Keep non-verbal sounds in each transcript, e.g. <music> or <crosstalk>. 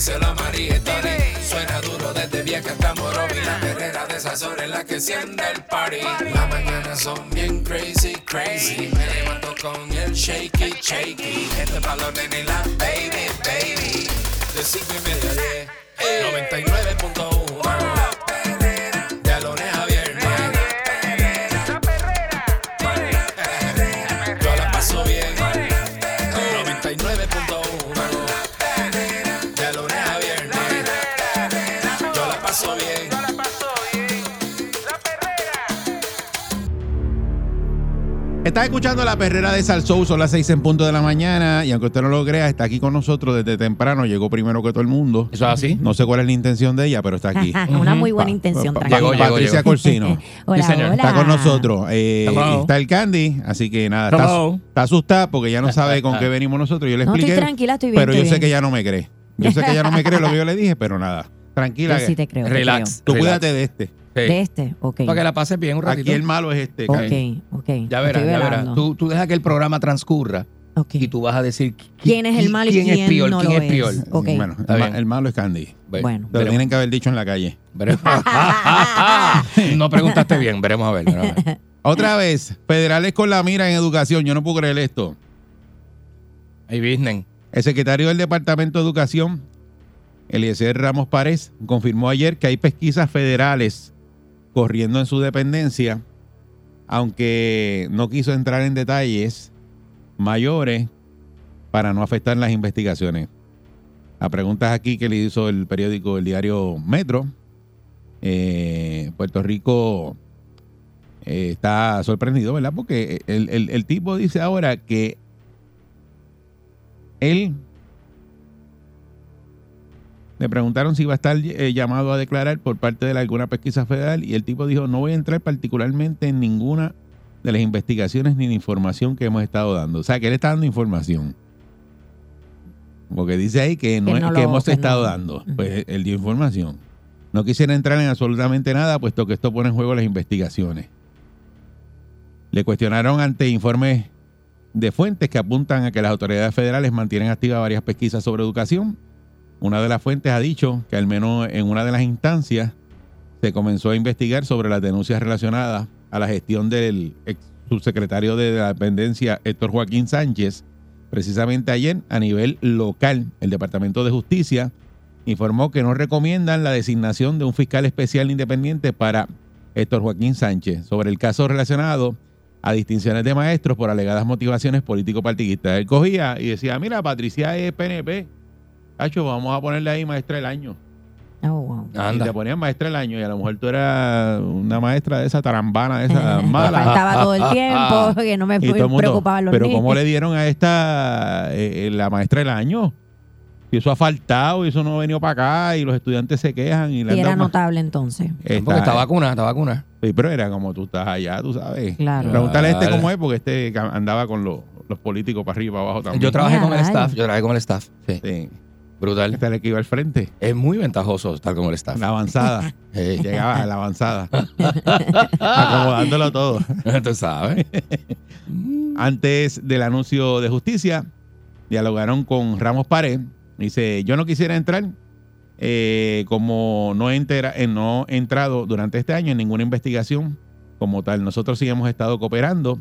díselo a María y Tony. Suena duro desde vieja hasta Morovi. La perrera de esas horas en la que enciende el party. Las mañanas son bien crazy, crazy. Me levanto con el shaky, shaky. Este balón en la baby, baby. De cinco y media a diez. 99.1 Estás escuchando la perrera de Salsou, son las 6 en punto de la mañana y aunque usted no lo crea, está aquí con nosotros desde temprano, llegó primero que todo el mundo. ¿Eso es así? No sé cuál es la intención de ella, pero está aquí. <laughs> Una muy buena intención, pa- tranquilo. Llegó, llegó, Patricia llegó. Corsino. <laughs> hola, Sí, hola. Está con nosotros. Eh, está el Candy, así que nada, está, está asustada porque ya no sabe con qué <laughs> venimos nosotros. Yo le No, estoy expliqué. tranquila, estoy bien, Pero yo sé que ella no me cree. Yo sé que ella no me cree lo que yo le dije, pero nada. Tranquila. Yo sí te creo. te Relax. Tú relax. cuídate de este. Sí. De este, ok. Para que la pases bien un ratito. Aquí el malo es este. Ok, Candy. ok. Ya verás, ya verás. Tú, tú deja que el programa transcurra Ok. y tú vas a decir qui- ¿Quién es el malo y quién, quién es peor, no quién lo es peor. es? Ok. Bueno, Está el, ma- el malo es Candy. Bueno. Lo tienen que haber dicho en la calle. Veremos. <laughs> <laughs> no preguntaste bien, veremos a ver. veremos a ver. Otra vez, federales con la mira en educación. Yo no puedo creer esto. Ahí business. El secretario del Departamento de Educación, Eliezer Ramos Párez, confirmó ayer que hay pesquisas federales corriendo en su dependencia, aunque no quiso entrar en detalles mayores para no afectar las investigaciones. La pregunta es aquí que le hizo el periódico El Diario Metro. Eh, Puerto Rico eh, está sorprendido, ¿verdad? Porque el- el tipo dice ahora que él le preguntaron si iba a estar eh, llamado a declarar por parte de alguna pesquisa federal y el tipo dijo no voy a entrar particularmente en ninguna de las investigaciones ni la información que hemos estado dando. O sea, que él está dando información. Porque dice ahí que no, Que es- no que lo- hemos que estado no. dando. Pues él dio información. No quisiera entrar en absolutamente nada, puesto que esto pone en juego las investigaciones. Le cuestionaron ante informes de fuentes que apuntan a que las autoridades federales mantienen activas varias pesquisas sobre educación. Una de las fuentes ha dicho que al menos en una de las instancias se comenzó a investigar sobre las denuncias relacionadas a la gestión del ex subsecretario de la dependencia Héctor Joaquín Sánchez. Precisamente ayer, a nivel local, el Departamento de Justicia informó que no recomiendan la designación de un fiscal especial independiente para Héctor Joaquín Sánchez sobre el caso relacionado a distinciones de maestros por alegadas motivaciones político-partidistas. Él cogía y decía, mira, Patricia es PNP. Cacho, vamos a ponerle ahí maestra del año. Oh, wow. Y te ponían maestra del año y a lo mejor tú eras una maestra de esa tarambana, de esa Que mala. faltaba todo el tiempo, <laughs> que no me preocupaban los Pero niños. ¿cómo le dieron a esta eh, eh, la maestra del año? Y eso ha faltado, y eso no ha venido para acá, y los estudiantes se quejan. Y, le Y han era más- notable entonces. Está- Porque está vacuna, está vacuna. Sí, pero era como tú estás allá, tú sabes. Claro. Pregúntale a este cómo es, porque este andaba con los, los políticos para arriba y para abajo también. Yo trabajé con el rayos. staff, yo trabajé con el staff. Sí. Sí. Brutal. Este era el que iba al frente. Es muy ventajoso estar con el staff. La avanzada. <laughs> Sí. Llegaba a la avanzada. <laughs> Acomodándolo todo. <laughs> Tú sabes. Antes del anuncio de justicia, dialogaron con Ramos Pared. Dice, yo no quisiera entrar eh, como no, entera- eh, no he entrado durante este año en ninguna investigación como tal. Nosotros sí hemos estado cooperando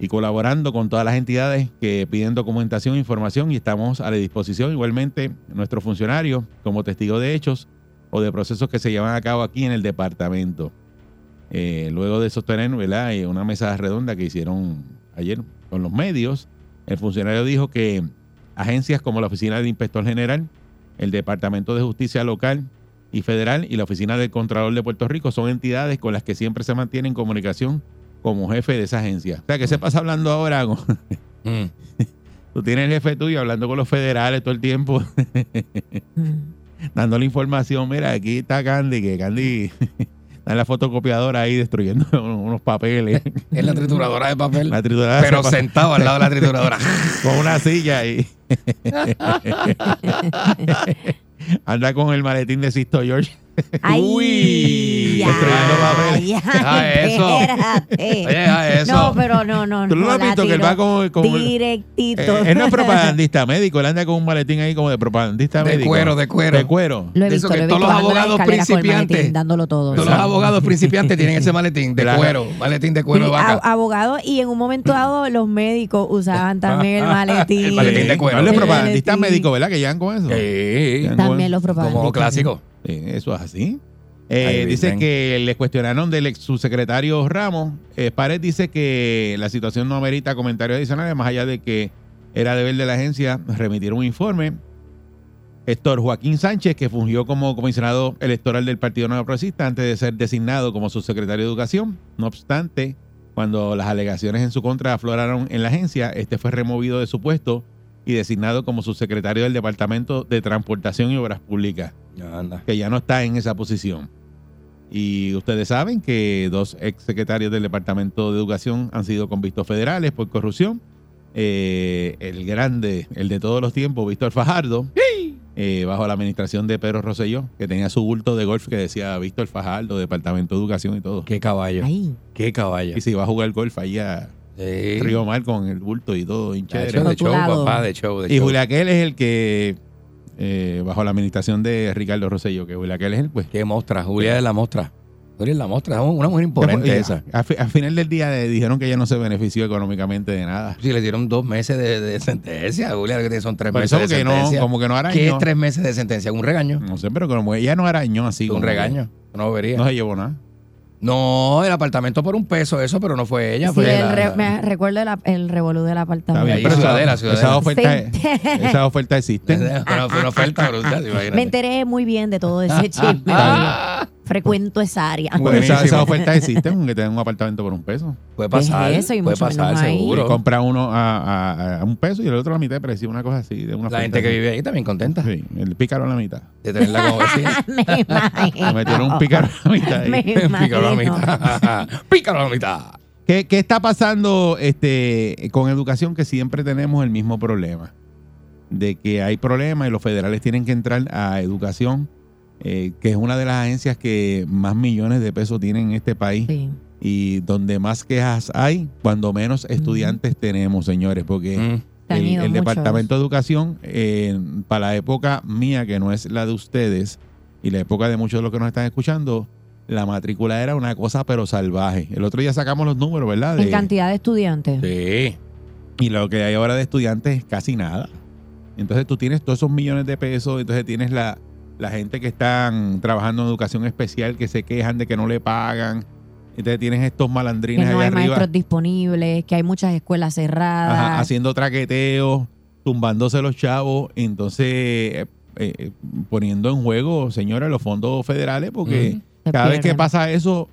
y colaborando con todas las entidades que piden documentación e información y estamos a la disposición igualmente nuestros funcionarios como testigos de hechos o de procesos que se llevan a cabo aquí en el departamento. Eh, luego de sostener. Eh, una mesa redonda que hicieron ayer con los medios, el funcionario dijo que agencias como la Oficina del Inspector General, el Departamento de Justicia Local y Federal y la Oficina del Contralor de Puerto Rico son entidades con las que siempre se mantiene en comunicación como jefe de esa agencia. O sea, que se pasa hablando ahora con... Mm. Tú tienes el jefe tuyo hablando con los federales todo el tiempo, Mm. dándole información. Mira, aquí está Candy, que Candy <laughs> Está en la fotocopiadora ahí destruyendo <laughs> unos papeles. Es la trituradora de papel. La trituradora pero se- sentado al lado de la trituradora. <laughs> con una silla y anda con el maletín de Sisto George. Ay, Uy, ya, papeles. ya, <laughs> Ah, eso. espérate. Oye, ah, eso. No, pero no, no, ¿Tú no no. lo has visto que él va con- con- Directito. Eh, él no es propagandista médico, él anda con un maletín ahí como de propagandista De médico. cuero, de cuero. De cuero. Lo he de visto, eso que lo he todos visto los bajando las abogados principiantes- maletín, dándolo todo. Todos los abogados principiantes tienen ese maletín de De la- cuero. Maletín de cuero de vaca. abogados y en un momento dado los médicos usaban también el maletín. El maletín de cuero. No, él es El propagandista maletín. médico, ¿verdad? Que llegan con eso. Sí, También los como propagandistas. clásico. Eso es así. Eh, dice que le cuestionaron del ex subsecretario Ramos. Eh, Pared dice que la situación no amerita comentarios adicionales, más allá de que era deber de la agencia remitir un informe. Héctor Joaquín Sánchez, que fungió como comisionado electoral del Partido Nuevo Progresista antes de ser designado como subsecretario de Educación. No obstante, cuando las alegaciones en su contra afloraron en la agencia, este fue removido de su puesto y designado como subsecretario del Departamento de Transportación y Obras Públicas Anda. que ya no está en esa posición. Y ustedes saben que dos ex secretarios del Departamento de Educación han sido convictos federales por corrupción. Eh, el grande, el de todos los tiempos, Víctor Fajardo, eh, bajo la administración de Pedro Rosselló, que tenía su bulto de golf que decía Víctor Fajardo, Departamento de Educación y todo. Qué caballo. Ay, Qué caballo. Y se iba a jugar golf allá Sí. Río Mar con el bulto y todo, bien De show, de show, Rotulado. papá, de show, de Y. Juliaquel es el que, eh, bajo la administración de Ricardo Rosselló, que Juliaquel es el pues Qué mostra. Julia es la mostra. Julia es la mostra. Es una mujer imponente Después, esa. Al final del día eh, dijeron que ella no se benefició económicamente de nada. Si le dieron dos meses de, de sentencia, Julia, que son tres meses eso de no, como que no arañó. ¿Qué es tres meses de sentencia? ¿Un regaño? No sé, pero como ella no arañó así. un como regaño. No vería. No, se llevó nada. El apartamento por un peso, eso, pero no fue ella. sí, fue el la- re- me recuerdo el, el revolú del apartamento. bien, Ahí, pero Ciudadela, esa, Ciudadela. esa oferta, Sí. esa oferta existe. <laughs> Bueno, fue una oferta brutal, imagínate. Me enteré muy bien de todo ese <laughs> chisme. Frecuento esa área. Pues esa, Buenísimo. esa oferta existe, aunque te den un apartamento por un peso. puede pasar. eso y puede pasar, seguro. compra uno a, a- a un peso y el otro a la mitad de precio, una cosa así. De una La gente que así. vive ahí también contenta Sí, el pícaro a la mitad. de tenerla como vecina. <laughs> Me imagino. Metieron un pícaro a la mitad. ahí. Me <laughs> Pícalo a la mitad. <laughs> Pícalo a la mitad. ¿Qué, qué está pasando este, con educación que siempre tenemos el mismo problema? De que hay problemas y los federales tienen que entrar a educación, eh, que es una de las agencias que más millones de pesos tienen en este país Sí. y donde más quejas hay, cuando menos estudiantes tenemos, señores, porque Mm. El. Departamento de Educación, eh, para la época mía, que no es la de ustedes, y la época de muchos de los que nos están escuchando, la matrícula era una cosa pero salvaje. El otro día sacamos los números, ¿verdad? En De- cantidad de estudiantes. Sí. y lo que hay ahora de estudiantes es casi nada. Entonces tú tienes todos esos millones de pesos, entonces tienes la, la gente que están trabajando en educación especial que se quejan de que no le pagan. Entonces tienes estos Que malandrines no allá hay arriba maestros disponibles, que hay muchas escuelas cerradas. ajá, haciendo traqueteos, tumbándose los chavos, entonces eh, eh, poniendo en juego, señores, los fondos federales, porque cada vez que pasa eso,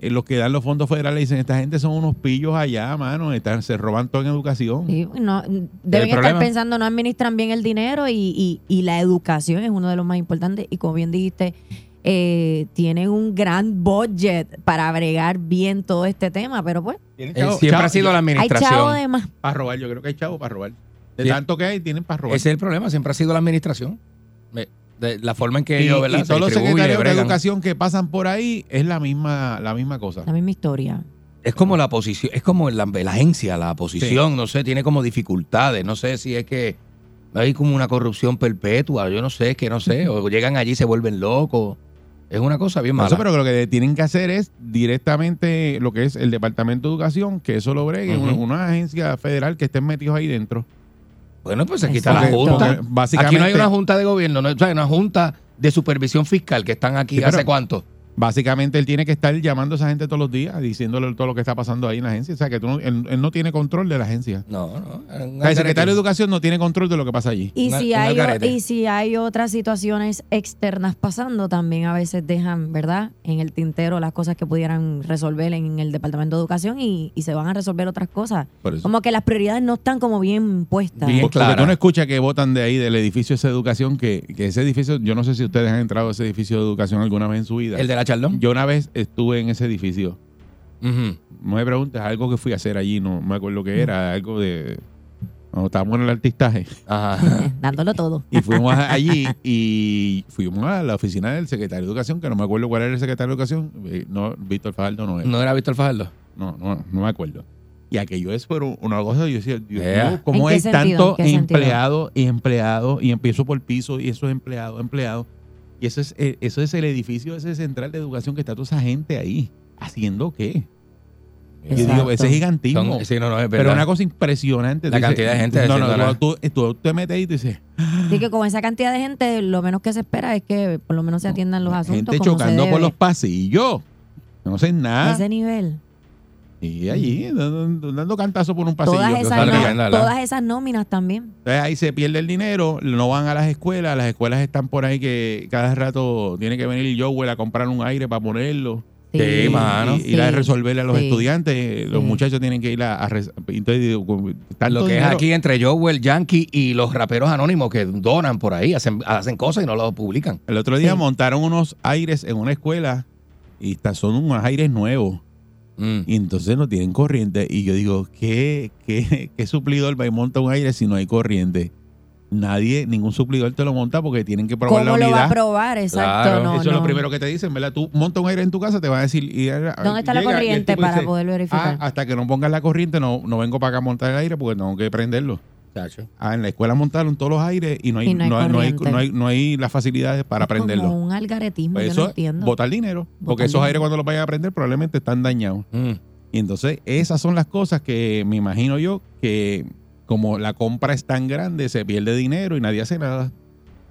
eh, los que dan los fondos federales dicen, esta gente son unos pillos allá, mano, están, se roban todo en educación. Sí, no, deben estar problema? pensando, no administran bien el dinero y, y- y la educación es uno de los más importantes. Y como bien dijiste, eh, tienen un gran budget para bregar bien todo este tema, pero pues Eh, chavo- siempre chavo- ha sido la hay chavo administración. de más. Para robar, yo creo que hay chavo para robar. De Sí. tanto que hay, tienen para robar. Ese es el problema, siempre ha sido la administración. De la forma en que y, ellos, ¿verdad? y todos los secretarios de educación que pasan por ahí es la misma, la misma cosa. La misma historia. Es como la posición, es como la, la agencia, la posición, no sé, tiene como dificultades, no sé si es que hay como una corrupción perpetua, yo no sé, es que no sé, o <laughs> llegan allí y se vuelven locos. Es una cosa bien mala. Eso, pero lo que tienen que hacer es directamente lo que es el Departamento de Educación, que eso lo bregue, una agencia federal que estén metidos ahí dentro. Bueno, pues aquí está la Exacto. junta. Porque básicamente, Aquí no hay una junta de gobierno, no, o sea, una junta de supervisión fiscal que están aquí Sí, pero- hace cuánto. Básicamente él tiene que estar llamando a esa gente todos los días, diciéndole todo lo que está pasando ahí en la agencia. O sea, que tú no- él, él no tiene control de la agencia. No, no. O sea, el secretario de Educación no tiene control de lo que pasa allí. Y Una- si, hay, o- algarete. y si hay otras situaciones externas pasando, también a veces dejan, ¿verdad? En el tintero las cosas que pudieran resolver en el Departamento de Educación y, y se van a resolver otras cosas. Por eso. Como que las prioridades no están como bien puestas. Bien. Porque clara. tú no escuchas que votan de ahí, del edificio esa educación, que, que ese edificio, yo no sé si ustedes han entrado a ese edificio de educación alguna vez en su vida. El de la Chaldón? Yo una vez estuve en ese edificio. No me preguntes, algo que fui a hacer allí, no me acuerdo qué era, algo de... Cuando estábamos en el artistaje. Ajá. <laughs> Dándolo todo. Y fuimos allí y fuimos a la oficina del secretario de Educación, que no me acuerdo cuál era el secretario de Educación. Eh, No, Víctor Fajardo no era. ¿No era Víctor Fajardo? No, no, no me acuerdo. Y aquello es pero una cosa, yo decía, Dios Ea. mío, ¿cómo ¿En qué hay sentido? tanto empleado y empleado y empiezo por piso y eso es empleado, empleado? Y eso es, eh, eso es el edificio ese central de educación que está toda esa gente ahí. ¿Haciendo qué? Yo digo, ese gigantismo. Son- sí, no, no, es pero una cosa impresionante. La dices, cantidad de gente No, no, tú, tú- tú te metes ahí y te dices, Así que con esa cantidad de gente, lo menos que se espera es que por lo menos se atiendan los asuntos. gente como se chocando por los pasillos. No sé nada. ese nivel. Y allí, dando, dando cantazo por un pasillo. Todas que esas, no- todas esas nóminas también. Entonces ahí se pierde el dinero, no van a las escuelas, las escuelas están por ahí que cada rato tiene que venir Joel a comprar un aire para ponerlo. Sí, y, mano. y- ir a Sí, resolverle a los sí. estudiantes. Los Sí. muchachos tienen que ir a, a entonces, digo, con tanto Lo que es dinero- aquí entre Joel, Yankee y los raperos anónimos que donan por ahí, hacen, hacen cosas y no lo publican. El otro día Sí. montaron unos aires en una escuela y está- son unos aires nuevos. Mm. Y entonces no tienen corriente. Y yo digo, ¿qué, qué, qué suplidor va y monta un aire si no hay corriente? Nadie, ningún suplidor te lo monta porque tienen que probar la ¿Cómo lo va unidad. a probar? Exacto. Claro, no, Eso es lo primero que te dicen, ¿verdad? Tú montas un aire en tu casa, te van a decir. y- ¿Dónde está la llega corriente para dice, poder verificar? "Ah, hasta que no pongas la corriente, no, no vengo para acá a montar el aire porque tengo que prenderlo. Ah, en la escuela montaron todos los aires y no hay, Y no hay no, hay- no hay, corriente. no hay- no hay las facilidades para Es prenderlo. Como un algaretismo, Pues yo eso no es entiendo. botar dinero. porque esos dinero. aires cuando los vayan a prender probablemente están dañados. Mm. Y entonces esas son las cosas que me imagino yo que como la compra es tan grande, se pierde dinero y nadie hace nada.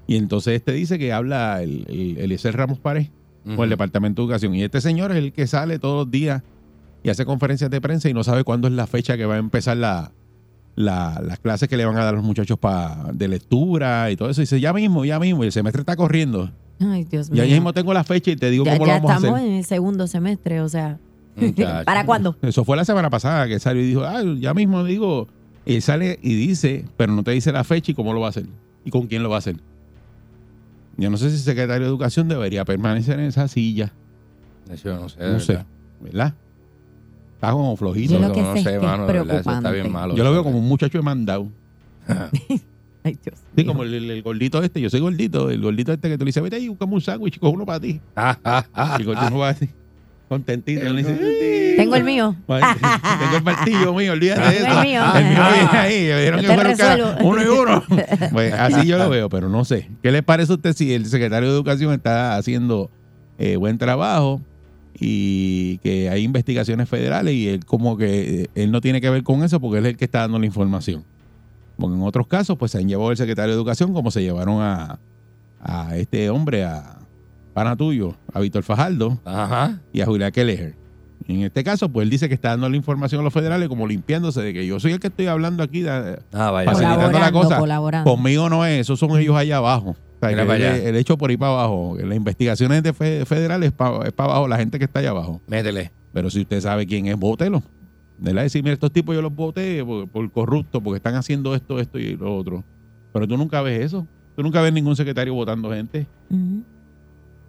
Y entonces este dice que habla el, el, Eliezer Ramos Pared con Ujú. el Departamento de Educación. Y este señor es el que sale todos los días y hace conferencias de prensa y no sabe cuándo es la fecha que va a empezar la, la- las clases que le van a dar a los muchachos pa- de lectura y todo eso. Y dice, ya mismo, ya mismo. Y el semestre está corriendo. Ay, Dios Y mío. ahí mismo tengo la fecha y te digo ya cómo ya lo vamos a estamos hacer. en el segundo semestre, o sea. Muchacho. <laughs> ¿Para cuándo? Eso fue la semana pasada que salió y dijo, ah, ya mismo digo, y él sale y dice, pero no te dice la fecha y cómo lo va a hacer y con quién lo va a hacer. Yo no sé si el secretario de Educación debería permanecer en esa silla, Eso yo no sé. no sé, verdad. Está como flojito. Yo lo que no sé es que mano, de verdad, eso está preocupante. bien malo. Yo lo veo como un muchacho demandado. <laughs> Ay, Dios Sí, como el, el- el gordito este, yo soy gordito, el gordito este que tú le dices, vete ahí, buscame un sándwich, coge uno para ti. Ah, ah, ah, el gordito va así, contentito. le dice, Tengo el mío. <laughs> Tengo el martillo mío, olvídate de <laughs> eso. el mío. El mío viene ahí, que cada- uno y uno. Pues así yo lo veo, pero no sé. ¿Qué le parece a usted si el secretario de Educación está haciendo eh, buen trabajo y que hay investigaciones federales y él como que eh, él no tiene que ver con eso porque él es el que está dando la información? Porque en otros casos, pues se han llevado el secretario de Educación como se llevaron a, a este hombre, a pana tuyo, a Víctor Fajardo, Ajá. y a Julia Kelleher. En este caso, pues él dice que está dando la información a los federales como limpiándose de que yo soy el que estoy hablando aquí. de- Ah, vaya. Facilitando la cosa. colaborando. conmigo no es, esos son ellos allá abajo. O sea, Mira que para el, hecho por ahí para abajo. Las investigaciones de fe- federales es para abajo, la gente que está allá abajo. Métele. Pero si usted sabe quién es, bótelo. De la decir, mira, estos tipos yo los voté por, por corruptos, porque están haciendo esto, esto y lo otro. Pero tú nunca ves eso. Tú nunca ves ningún secretario votando gente.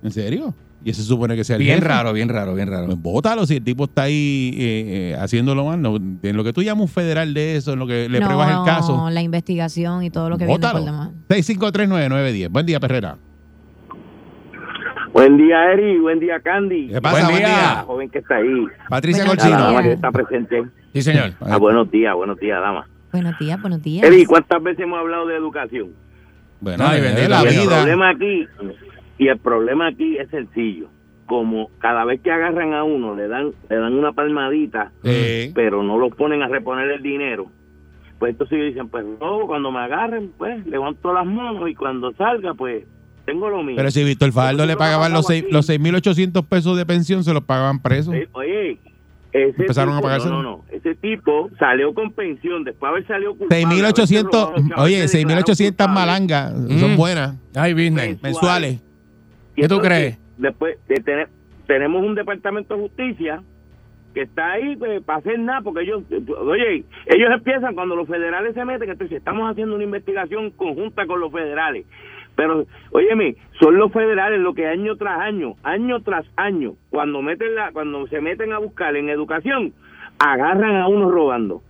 ¿En serio? Y eso se supone que sea el Bien jefe. raro, bien raro, bien raro. Pues bótalo si el tipo está ahí eh, eh, haciéndolo mal. no, en lo que tú llamas un federal de eso, en lo que le no, pruebas el caso. la investigación y todo lo que viene Bótalo. por demás. 6539910. Buen día, Perrera. Buen día, Eri. Buen día, Candy. ¿Qué pasa? Buen Buen día. joven que está ahí. Patricia la dama Colchino. que está presente. Sí, señor. Ah, buenos días, buenos días, dama. Buenos días, buenos días. Eri, ¿cuántas veces hemos hablado de educación? Bueno, Ay, es bendito, la y el vida. problema aquí, y el problema aquí es sencillo. Como cada vez que agarran a uno, le dan, le dan una palmadita, Eh, pero no lo ponen a reponer el dinero. Pues entonces ellos dicen, pues no, cuando me agarren, pues levanto las manos y cuando salga, pues tengo lo mío. pero si Víctor Fajardo le pagaban los, seis- aquí. los 6.800 pesos de pensión, se los pagaban presos. Eh, Oye, ese Empezaron a pagarse. No, no, no. Ese tipo salió con pensión después de haber salido culpable. 6.800, haberse robado, oye, se declararon 6.800 culpable. malangas. Mm. Son buenas. Ay, business. Mensuales. ¿Qué tú crees? Después de tener, tenemos un departamento de justicia que está ahí pues, para hacer nada, porque ellos, oye, ellos empiezan cuando los federales se meten, entonces estamos haciendo una investigación conjunta con los federales. Pero, óyeme, son los federales los que año tras año, año tras año, cuando meten la, cuando se meten a buscar en educación, agarran a uno robando.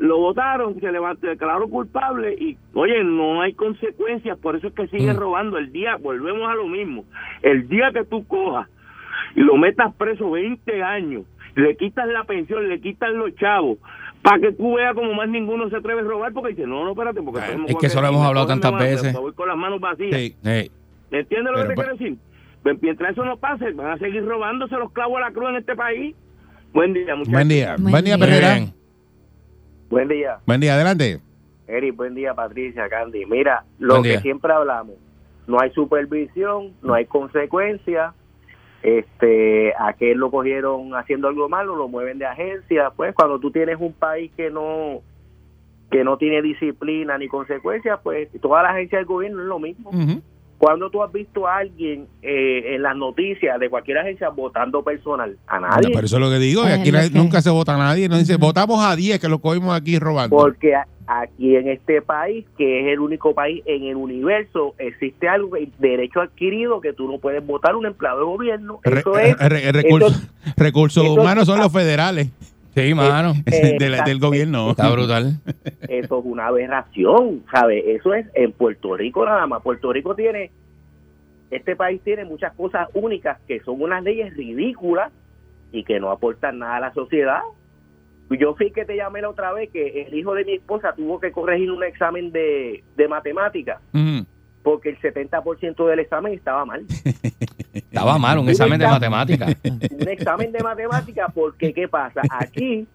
Lo votaron, se levantó, declaró culpable y, oye, no hay consecuencias, por eso es que siguen Mm. robando. El día, volvemos a lo mismo, el día que tú cojas y lo metas preso 20 años, le quitas la pensión, le quitas los chavos, para que tú veas como más ninguno se atreve a robar, porque dice, no, no, espérate, porque Claro, tenemos es que eso lo hemos hablado tantas veces. Voy con las manos vacías. Sí. Sí. ¿Me entiendes lo Pero, que te quiero decir? Pues, mientras eso no pase, van a seguir robándose los clavos a la cruz en este país. Buen día, muchachos. Buen día. Buen Buen día. Buen día, Buen día, adelante. Eric. Buen día, Patricia, Candy. Mira, lo Buen que día. siempre hablamos, no hay supervisión, no hay consecuencias. Este, a que lo cogieron haciendo algo malo, lo mueven de agencia. Pues cuando tú tienes un país que no que no tiene disciplina ni consecuencias, pues toda la agencia del gobierno es lo mismo. Ujú. Cuando tú has visto a alguien eh, en las noticias de cualquier agencia votando personal, a nadie. Por eso es lo que digo, Es aquí nunca se vota a nadie. No dice, votamos a 10 que lo cogimos aquí robando. Porque aquí en este país, que es el único país en el universo, existe algo, el derecho adquirido, que tú no puedes votar un empleado de gobierno. Re- Eso es. re- recursos eso- recursos eso- humanos son los federales Sí, mano. Eh, <laughs> de la- del gobierno. Está brutal. <laughs> Eso es una aberración, ¿sabes? Eso es en Puerto Rico nada más. Puerto Rico tiene, este país tiene muchas cosas únicas que son unas leyes ridículas y que no aportan nada a la sociedad. Yo fui que te llamé la otra vez que el hijo de mi esposa tuvo que corregir un examen de, de matemáticas Ujú. Porque el 70% del examen estaba mal. <laughs> Estaba mal, un examen de matemáticas. <laughs> un examen de matemática porque ¿qué pasa? Aquí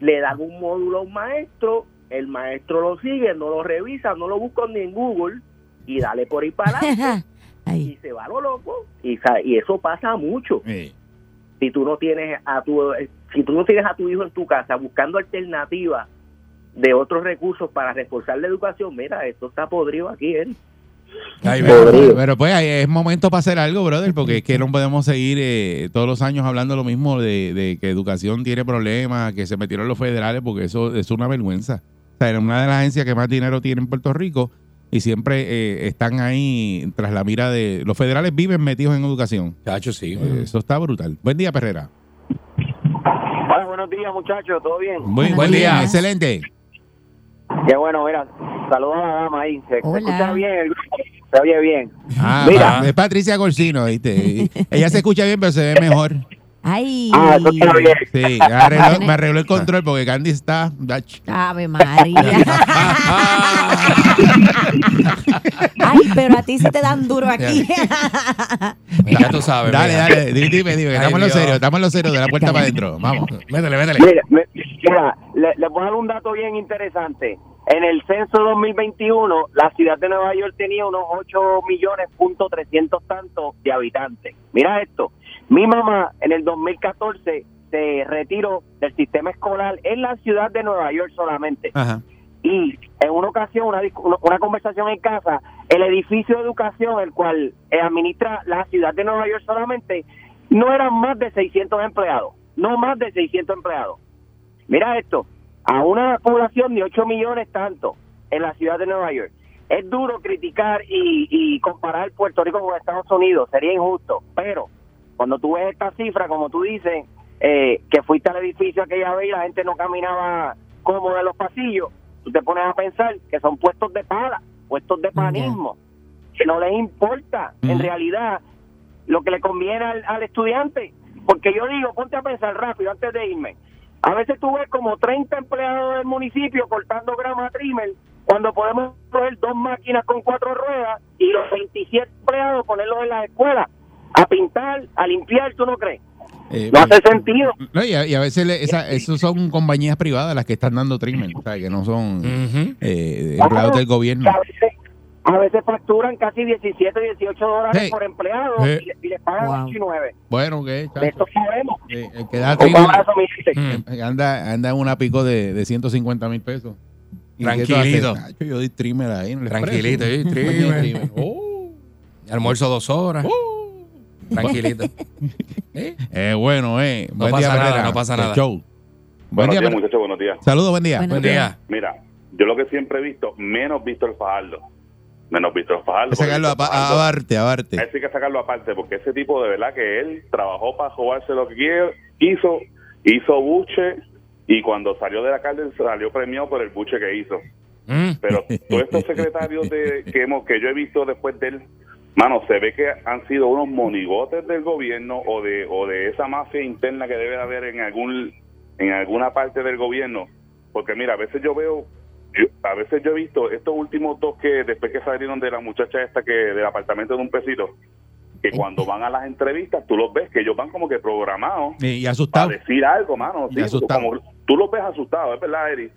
le dan un módulo a un maestro, el maestro lo sigue, no lo revisa, no lo busca ni en Google y dale por ahí para <laughs> adelante y se va lo loco y, eso pasa mucho. Sí. Si tú no tienes a tu si tú no tienes a tu hijo en tu casa buscando alternativas de otros recursos para reforzar la educación, mira, esto está podrido aquí, ¿eh? Ay, Pero, pero, pues ahí es momento para hacer algo, brother, porque es que no podemos seguir eh, todos los años hablando lo mismo de, de que educación tiene problemas, que se metieron los federales, porque eso es una vergüenza. O sea, era una de las agencias que más dinero tiene en Puerto Rico y siempre eh, están ahí tras la mira de... Los federales viven metidos en educación. Chacho, sí. Eh, Eso está brutal. Buen día, Perrera. Hola, buenos días, muchachos, ¿todo bien? Muy, Buenos buen día, excelente. Qué bueno, mira, saludos a la dama ahí, se, se Hola. escucha bien, el grupo, se oye bien. Ah, Mira. pa- es Patricia Corsino, ¿viste? <laughs> Ella se escucha bien, pero se ve mejor. ay. Ah, eso está bien. Sí, me arregló, me arregló el control porque Candy está... Ave María. <laughs> Ay, pero a ti sí te dan duro aquí. <laughs> Ya tú sabes. Dale, mira. dale, dime, dime, dime, que Ay, estamos en lo Dios. serio, estamos en lo serio, de la puerta para adentro. Vamos. Métele, métele. Mira, me- mira, le, voy a dar un dato bien interesante. En el censo 2021, la ciudad de Nueva York tenía unos 8 millones punto 300 tantos de habitantes. Mira esto, mi mamá en el 2014 se retiró del sistema escolar en la ciudad de Nueva York solamente. Ajá. y en una ocasión, una, una conversación en casa, el edificio de educación, el cual eh, administra la ciudad de Nueva York solamente, no eran más de 600 empleados, no más de 600 empleados. Mira esto, a una población de 8 millones tanto en la ciudad de Nueva York. Es duro criticar y, y comparar Puerto Rico con Estados Unidos, sería injusto, pero cuando tú ves esta cifra, como tú dices, eh, que fuiste al edificio aquella vez y la gente no caminaba cómodo en los pasillos, tú te pones a pensar que son puestos de pala, puestos de panismo, que no les importa en Ujú. realidad lo que le conviene al, al estudiante. Porque yo digo, ponte a pensar rápido antes de irme. A veces tú ves como 30 empleados del municipio cortando grama trimmer cuando podemos coger dos máquinas con cuatro ruedas y los 27 empleados ponerlos en las escuelas a pintar, a limpiar, ¿tú no crees? Eh, No hace sentido. no, y, a, y a veces le- esa, esos son compañías privadas las que están dando treatment, o sea, que no son eh, empleados del gobierno. A veces, a veces facturan casi 17, 18 dólares Hey. por empleado Hey. y, le- y les pagan Wow. 8 y 9. Bueno, ¿qué? De esto sabemos. Eh, el que da Un treatment abrazo, mi gente. Mm. eh, anda, anda en una pico de, de 150 mil pesos. ¿Y qué tú Tranquilito. Nacho, Yo doy trimmer ahí. el Tranquilito, expreso. sí, trimmer. Oh. Almuerzo dos horas. Tranquilito. <laughs> ¿Eh? Eh, bueno, eh. No pasa nada, no pasa El nada. show. Buen Buenos día, días, muchachos, buenos días. Saludos, buen día. Buen día. Mira, yo lo que siempre he visto, menos Víctor Fajardo. Menos Víctor Fajardo. Hay que sacarlo a, porque pa- a Barte, a Barte. a ese hay que sacarlo aparte, porque ese tipo de verdad que él trabajó para jugarse lo que hizo, hizo buche y cuando salió de la cárcel salió premiado por el buche que hizo. Mm. Pero todos estos secretarios de, que, hemos, que yo he visto después de él, mano, se ve que han sido unos monigotes del gobierno o de, o de esa mafia interna que debe haber en algún en alguna parte del gobierno. Porque mira, a veces yo veo, yo- a veces yo he visto estos últimos dos que después que salieron de la muchacha esta que del apartamento de un pesito, que cuando van a las entrevistas tú los ves que ellos van como que programados Y, y para decir algo, mano. Y Sí, asustado. como, tú los ves asustados, es verdad, Eri.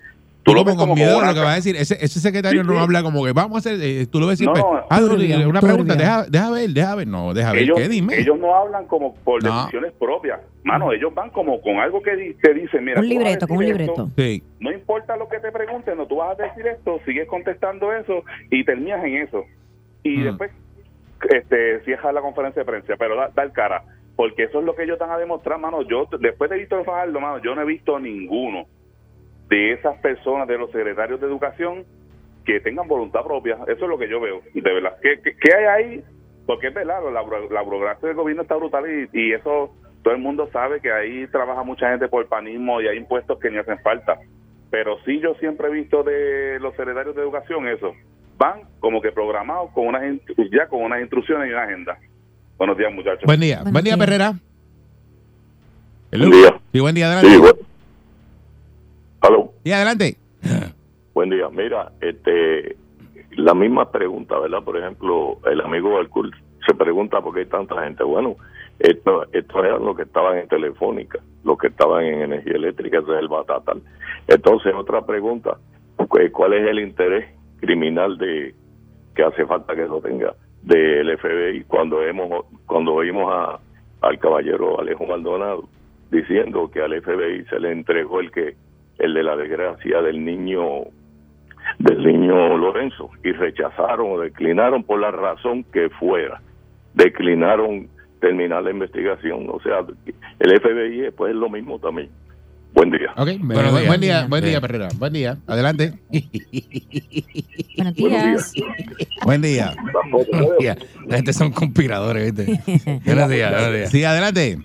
Tú lo ves con como miedo con de lo que va a decir. Ese, ese secretario Sí, no sí. habla como que vamos a hacer. eh, tú lo ves siempre. No, no. ah, no, Turbio, una pregunta. Deja, deja ver, deja ver. No, deja ver. ellos, ¿Qué dime? ellos no hablan como por No. decisiones propias. Mano, ellos van como con algo que te dicen, mira, Un libreto, con un libreto. esto, Sí. no importa lo que te pregunten, no, tú vas a decir esto, sigues contestando eso y terminas en eso. Y Mm. después este cierras la conferencia de prensa, pero da, da el cara. Porque eso es lo que ellos están a demostrar, mano. Yo, después de Víctor Fajardo, mano, yo no he visto ninguno de esas personas, de los secretarios de educación, que tengan voluntad propia. Eso es lo que yo veo, de verdad. ¿Qué, qué, qué hay ahí? Porque es verdad, la, la burocracia del gobierno está brutal y, y eso todo el mundo sabe que ahí trabaja mucha gente por panismo y hay impuestos que ni hacen falta. Pero sí yo siempre he visto de los secretarios de educación eso. Van como que programados con unas in- ya con unas instrucciones y una agenda. Buenos días, muchachos. Buen día. Buen día, días. Perrera. Buen día. Sí, buen día. Adelante. Sí, bueno. Sí, adelante. Buen día. Mira, este, la misma pregunta, ¿verdad? Por ejemplo, el amigo Alcul se pregunta por qué hay tanta gente. Bueno, esto, esto eran los que estaban en Telefónica, los que estaban en energía eléctrica, ese es el Batatal. Entonces, otra pregunta, ¿cu- ¿cuál es el interés criminal de que hace falta que lo tenga del FBI cuando hemos cuando oímos a, al caballero Alejo Maldonado diciendo que al FBI se le entregó el que el de la desgracia del niño del niño Lorenzo y rechazaron o declinaron por la razón que fuera declinaron terminar la investigación o sea el FBI pues es lo mismo también buen día buen, días. buen día, buen día, Perrera. Buen día. Adelante. Buenos días. Buen día. Ya, <laughs> La gente son conspiradores, ¿viste? buenos días, buenos días. Sí, adelante.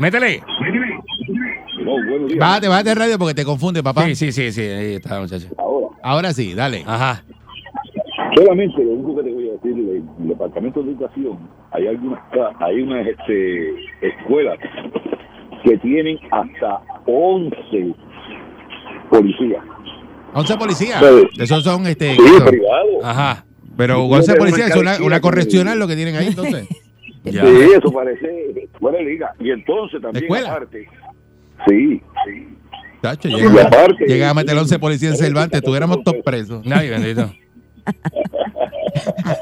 Métele. Bájate, bájate de radio porque te confunde, papá. Sí, sí, sí, sí. Ahí está, muchacho. Ahora sí, dale. Ajá. Solamente lo único que te voy a decir del del Departamento de Educación, hay algunas hay unas este, escuelas que tienen hasta 11 policías. 11 policías. Sí. Esos son, este. Sí, esos- privado. Ajá. pero Yo 11 tengo policías es una una, correccional lo que tienen ahí, entonces. <laughs> Sí, eso parece buena liga. Y entonces también ¿Escuela? aparte. Sí, sí. Tacho, Y llega, aparte- llega a meter 11 policías en Cervantes, estuviéramos todos presos. Ay, bendito. <laughs>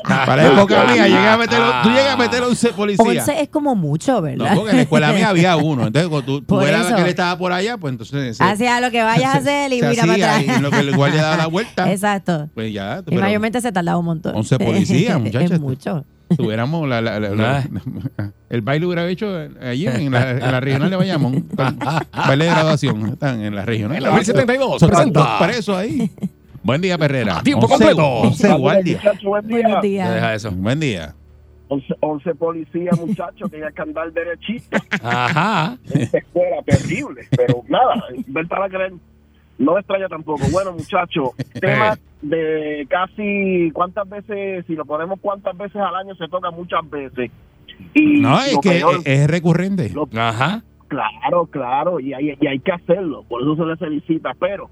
Para la época mía, llega a meter, tú llegas a meter 11 policías. 11 es como mucho, No, ¿verdad? porque en la escuela mía había uno. Entonces, cuando tú, tú eras que él estaba por allá, pues entonces. se- Hacia lo que vayas a hacer y se mira para hacía, atrás. y en lo que el guardia daba la vuelta. <laughs> Exacto. Pues ya. Y mayormente se tardaba un montón. 11 policías, <laughs> muchachos. es mucho. Tuviéramos la, la- la- la- el baile hubiera hecho allí en la, en la regional de Bayamón. baile de graduación. Están en la regional. En la 1072 Son presenta. tantos presos ahí. Buen día, Perrera. A tiempo 11 completo. 11 guardias. Buenos Ya días. Deja eso. Buen día. 11, 11 policías, muchachos, que hay que andar derechito. Ajá. Esta escuela terrible, pero nada, ver para creer. No me extraña tampoco. Bueno, muchachos, <laughs> tema de casi cuántas veces, si lo ponemos cuántas veces al año, se toca muchas veces. Y No, es que peor- es, es recurrente. lo- Ajá. Claro, claro, y hay, y hay que hacerlo, por eso se le felicita, pero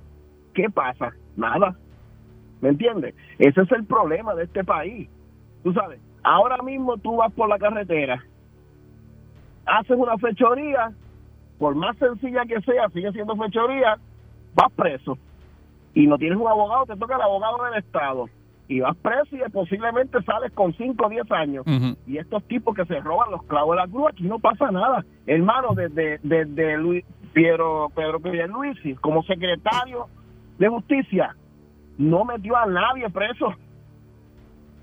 ¿qué pasa? Nada, ¿me entiendes? Ese es el problema de este país, tú sabes, ahora mismo tú vas por la carretera, haces una fechoría, por más sencilla que sea, sigue siendo fechoría, vas preso, y no tienes un abogado, te toca el abogado del Estado, y vas preso y posiblemente sales con 5 o 10 años y estos tipos que se roban los clavos de la cruz, aquí no pasa nada. Hermano, desde, desde Luis, Piero, Pedro Pierluisi, como secretario de justicia, no metió a nadie preso.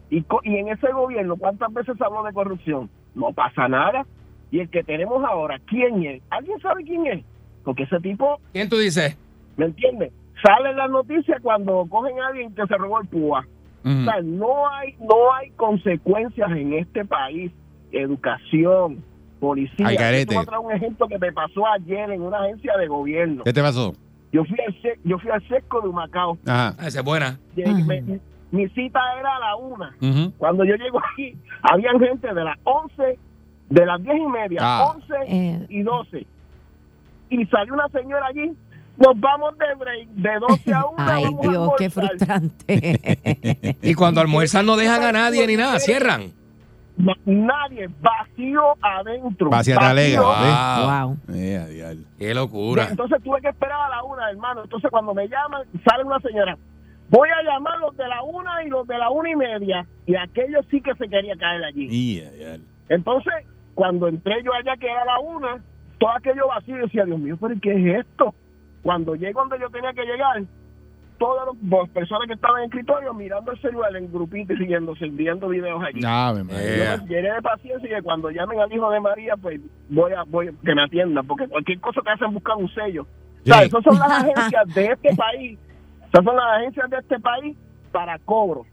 Y, y en ese gobierno, ¿cuántas veces habló de corrupción? No pasa nada. Y el que tenemos ahora, ¿quién es? ¿Alguien sabe quién es? Porque ese tipo ¿Quién tú dices? ¿Me entiendes? sale en las noticias cuando cogen a alguien que se robó el púa. O sea, no hay, no hay consecuencias en este país. Educación, policía. Yo voy a traer un ejemplo que me pasó ayer en una agencia de gobierno. ¿Qué te pasó? Yo fui al, yo fui al sesco de Humacao. Ajá. Ah, Esa es buena. Me- mi cita era a la una. Cuando yo llego aquí, habían gente de las 11, de las 10 y media, Ah. 11 Eh. y 12. Y salió una señora allí. Nos vamos de break, de 12 a 1. Ay, Dios, qué almorzar". frustrante. Y cuando almuerzan no dejan a nadie ni nada, cierran. No, nadie, vacío adentro. Vacía vacío. talega. Wow. wow. Eh, a diablo. Qué locura. Entonces tuve que esperar a la una, hermano. Entonces cuando me llaman, sale una señora. Voy a llamar los de la una y los de la una y media. Y aquellos sí que se quería caer allí. Entonces, cuando entré yo allá, que era la una, todo aquello vacío, decía, Dios mío, pero ¿qué es esto? Cuando llego donde yo tenía que llegar, todas las personas que estaban en el escritorio mirando el celular en grupito y siguiéndose, viendo videos allí. Yo me llené de paciencia y que cuando llamen al hijo de María, pues voy a voy que me atiendan, porque cualquier cosa te hacen buscar un sello. O sea, Sí. esas son las <laughs> agencias de este país, esas son las agencias de este país para cobro,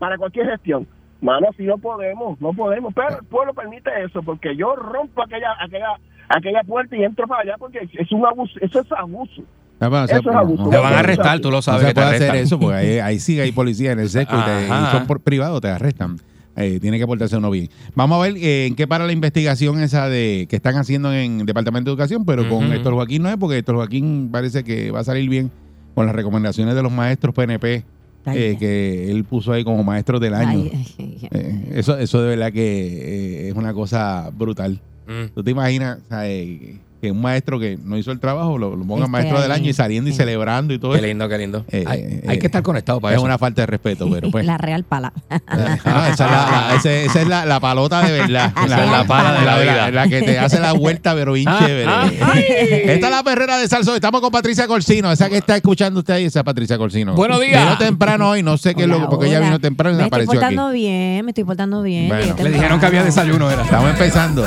para cualquier gestión. Mano, así no podemos, no podemos, pero el pueblo permite eso, porque yo rompo aquella aquella aquella puerta y entro para allá porque es un abuso, eso es abuso. Ah, bueno, Eso es abuso. Te van a arrestar, tú lo No sabes. se que te puede hacer eso porque ahí, ahí sí hay policía en el sesco y, te- y son por privado, te arrestan. Eh, tiene que portarse uno bien. Vamos a ver eh, en qué para la investigación esa de que están haciendo en el Departamento de Educación, pero con. Héctor Joaquín no es, porque Héctor Joaquín parece que va a salir bien con las recomendaciones de los maestros PNP eh, que él puso ahí como maestros del año. Ay, ay, ay. Eh, eso, eso de verdad que eh, es una cosa brutal. Mm. ¿Tú te imaginas o sea, eh, que un maestro que no hizo el trabajo lo, lo pongan Esté maestro del año y saliendo y Sí. celebrando y todo Qué lindo, qué lindo. Eh, hay, eh, hay que estar conectado para es eso. una falta de respeto, pero <laughs> pues. La real pala. <laughs> Ah, esa es, la, la- ese- esa es la, la palota de verdad. La, la pala de la vida. La, que te hace la vuelta, pero bien Ah, chévere. ah, Esta es la perrera de Salso. Estamos con Patricia Corsino. Esa que está escuchando usted ahí, esa es Patricia Corsino. Buenos días. Vino temprano hoy, no sé qué es lo Hola, porque ella vino temprano y Me se estoy apareció aquí. portando bien, me estoy portando bien. Bueno. Le dijeron que había desayuno, era. Estamos empezando.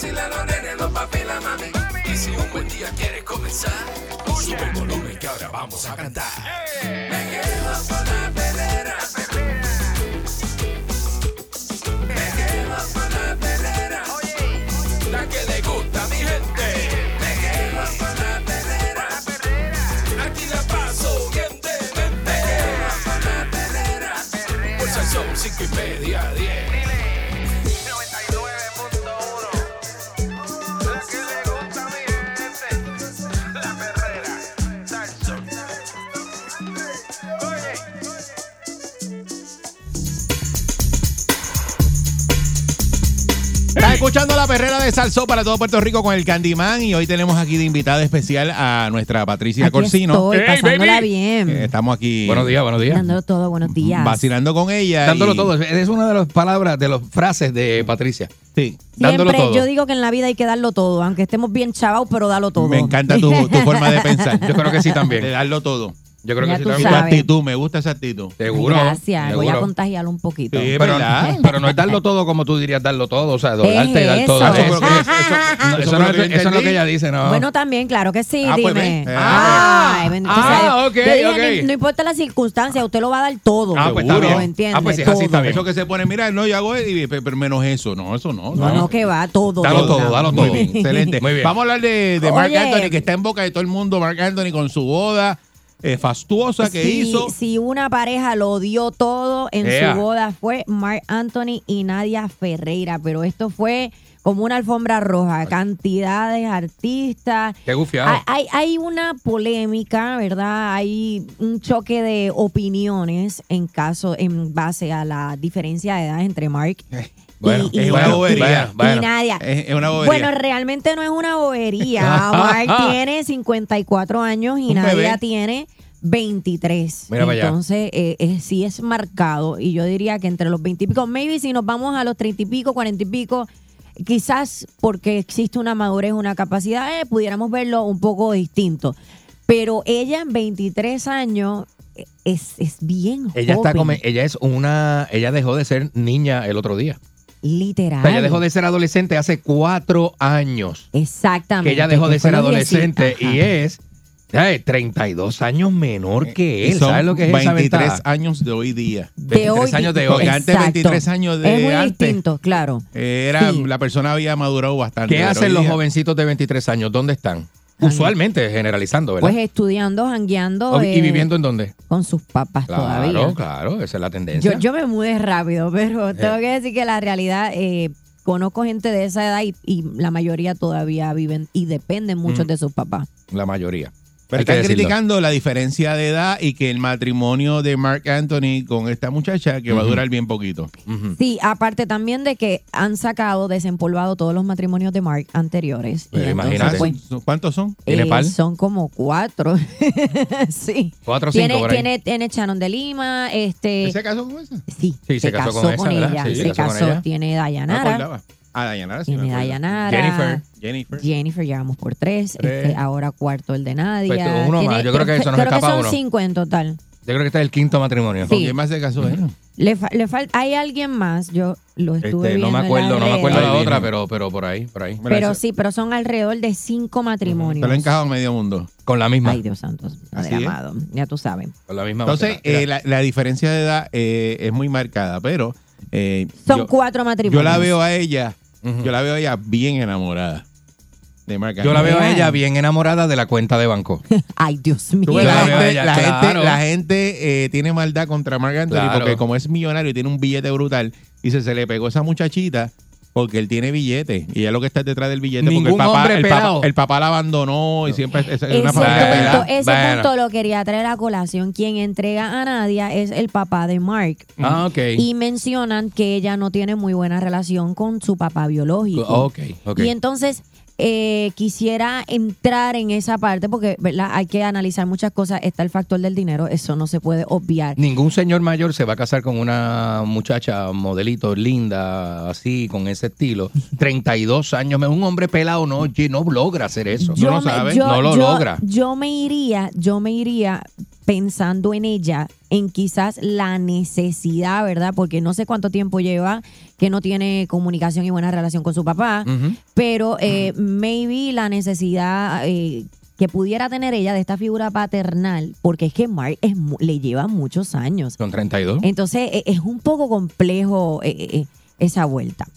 los nenes, los papi la mami. Y si un buen día quieres comenzar, sube el volumen que ahora vamos a cantar. Me con la. Me quedo con la pelera. La que le gusta a mi gente. Con la. Aquí la paso bien de mente. Me quedo con la pues y media 10. Escuchando la perrera de Salsó para todo Puerto Rico con el Candyman y hoy tenemos aquí de invitada especial a nuestra Patricia Aquí Corsino. estoy, Hey, pasándola baby. bien. Eh, Estamos aquí Buenos días, buenos días. Dándolo todo, buenos días. vacilando con ella. Dándolo y- todo. Es una de las palabras, de las frases de Patricia. Sí. dándolo Siempre todo. yo digo que en la vida hay que darlo todo, aunque estemos bien chavados, pero dalo todo. Me encanta tu, tu forma de pensar. <laughs> Yo creo que sí también. De darlo todo. Yo creo Ya que sí también. actitud, me gusta esa actitud. Seguro. Gracias, voy a contagiarlo un poquito. Sí, Pero, ¿verdad? <laughs> pero no es darlo todo como tú dirías darlo todo, o sea, doblarte y dar Es todo. eso. No, es, es lo que ella dice, ¿no? Bueno, también, claro que sí, Ah, pues dime. ven. Ay, bendito Ah, sea Dios. ok, dije, no importa la circunstancia, usted lo va a dar todo. Ah, pues está Seguro, bien. ¿entiendes? Ah, pues así está bien. Eso que se pone, mira, no, yo hago y, pero menos eso. No, eso no. No, no, que va, todo. Dalo todo, dalo Muy todo. bien, excelente. Muy bien. Vamos a hablar de, Mark. Anthony, que está en boca de todo el mundo. Mark Anthony con su boda eh, fastuosa que si, hizo. si una pareja lo dio todo en su boda fue Mark Anthony y Nadia Ferreira, pero esto fue como una alfombra roja, cantidades, artistas. Qué gufiado. Hay, hay, hay una polémica, ¿verdad? Hay un choque de opiniones en caso, en base a la diferencia de edad entre Mark Bueno, y, es y- una bueno, bobería. y bueno. Nadia. Es, es una bobería. Bueno, realmente no es una bobería. <laughs> Mark <laughs> tiene 54 años y Nadia bebé. tiene 23. Mira para allá. Entonces, eh, eh, sí es marcado. Y yo diría que entre los 20 y pico, maybe si nos vamos a los 30 y pico, 40 y pico, quizás porque existe una madurez, una capacidad, eh, pudiéramos verlo un poco distinto. Pero ella en 23 años es, es bien Ella está joven, come- ella es una, ella dejó de ser niña el otro día. Literal. O sea, ella dejó de ser adolescente hace cuatro años. Exactamente. Que ella dejó de ser adolescente 10, y es ¿sabes? 32 años menor que él. ¿Sabes lo que es esa 23 ventaja? años de hoy día. De 23 hoy, años de hoy. antes 23 años de Es muy antes. distinto, claro. Eh, Era, Sí. La persona había madurado bastante. ¿Qué hacen los día- jovencitos de 23 años? ¿Dónde están? Usualmente, generalizando, ¿verdad? Pues estudiando, jangueando. ¿Y eh, viviendo en dónde? Con sus papás Claro, todavía. claro, esa es la tendencia. Yo, yo me mudé rápido, pero tengo Eh. que decir que la realidad, eh, conozco gente de esa edad y, y la mayoría todavía viven y dependen mucho Mm. de sus papás. La mayoría. Pero Hay están criticando la diferencia de edad y que el matrimonio de Mark Anthony con esta muchacha que va a durar bien poquito. Sí, aparte también de que han sacado, desempolvado todos los matrimonios de Mark anteriores. Entonces, imagínate. pues, ¿Cuántos son? ¿Tiene eh, par? son como cuatro. <laughs> sí. Cuatro o cinco Tiene, por ahí. tiene, tiene Shannon de Lima, este. ¿Ese casó con esa? Sí, Sí, se casó con esa, ella. Sí, se se casó con casó, ella. tiene No me Dayanara. acordaba. Ah, Dayanara sí acuerdo. Dayanara. Jennifer. Jennifer. Jennifer, llevamos por tres. Tres. Este, ahora cuarto el de Nadia. Pues, uno más. Yo creo que eso nos creo que escapa son uno. cinco en total. Yo creo que este es el quinto matrimonio. ¿Con Sí. quién más se casó él? Le, fa- le falta, hay alguien más, yo lo estuve Este, viendo no me acuerdo, no me acuerdo redes, la otra, viene. pero, pero por ahí, por ahí. Pero sí, pero son alrededor de cinco matrimonios. Se lo ha encajado en medio mundo. Con la misma. Ay, Dios santo, es. amado, ya tú sabes. Con la misma. Entonces, eh, la, la diferencia de edad eh, es muy marcada, pero eh, Son yo, cuatro matrimonios. yo la veo a ella, Yo la veo a ella bien enamorada de Mark Yo la veo a ella bien <laughs> enamorada de la cuenta de banco. <laughs> Ay, Dios mío. La, gente, ella, la claro. gente- la gente, eh, tiene maldad contra Mark Anthony Claro. porque como es millonario y tiene un billete brutal, dice, se le pegó esa muchachita porque él tiene billete y ella lo que está detrás del billete porque el Ningún papá, hombre el, papá, el papá la abandonó y siempre es, es Ese, una familia pelada. punto, ese Bueno. punto lo quería traer a colación. Quien entrega a Nadia es el papá de Mark. Ah, ok. Y mencionan que ella no tiene muy buena relación con su papá biológico. Ok, ok. Y entonces eh, quisiera entrar en esa parte porque ¿verdad? hay que analizar muchas cosas. Está el factor del dinero, eso no se puede obviar. Ningún señor mayor se va a casar con una muchacha modelito linda, así, con ese estilo. <laughs> 32 años. Un hombre pelado no, no logra hacer eso. Yo no lo sabe, no lo yo- logra. Yo me iría, yo me iría pensando en ella, en quizás la necesidad, ¿verdad? Porque no sé cuánto tiempo lleva que no tiene comunicación y buena relación con su papá, pero eh, maybe la necesidad eh, que pudiera tener ella de esta figura paternal, porque es que Mark es le lleva muchos años. Con 32. Entonces eh, es un poco complejo eh, eh, esa vuelta.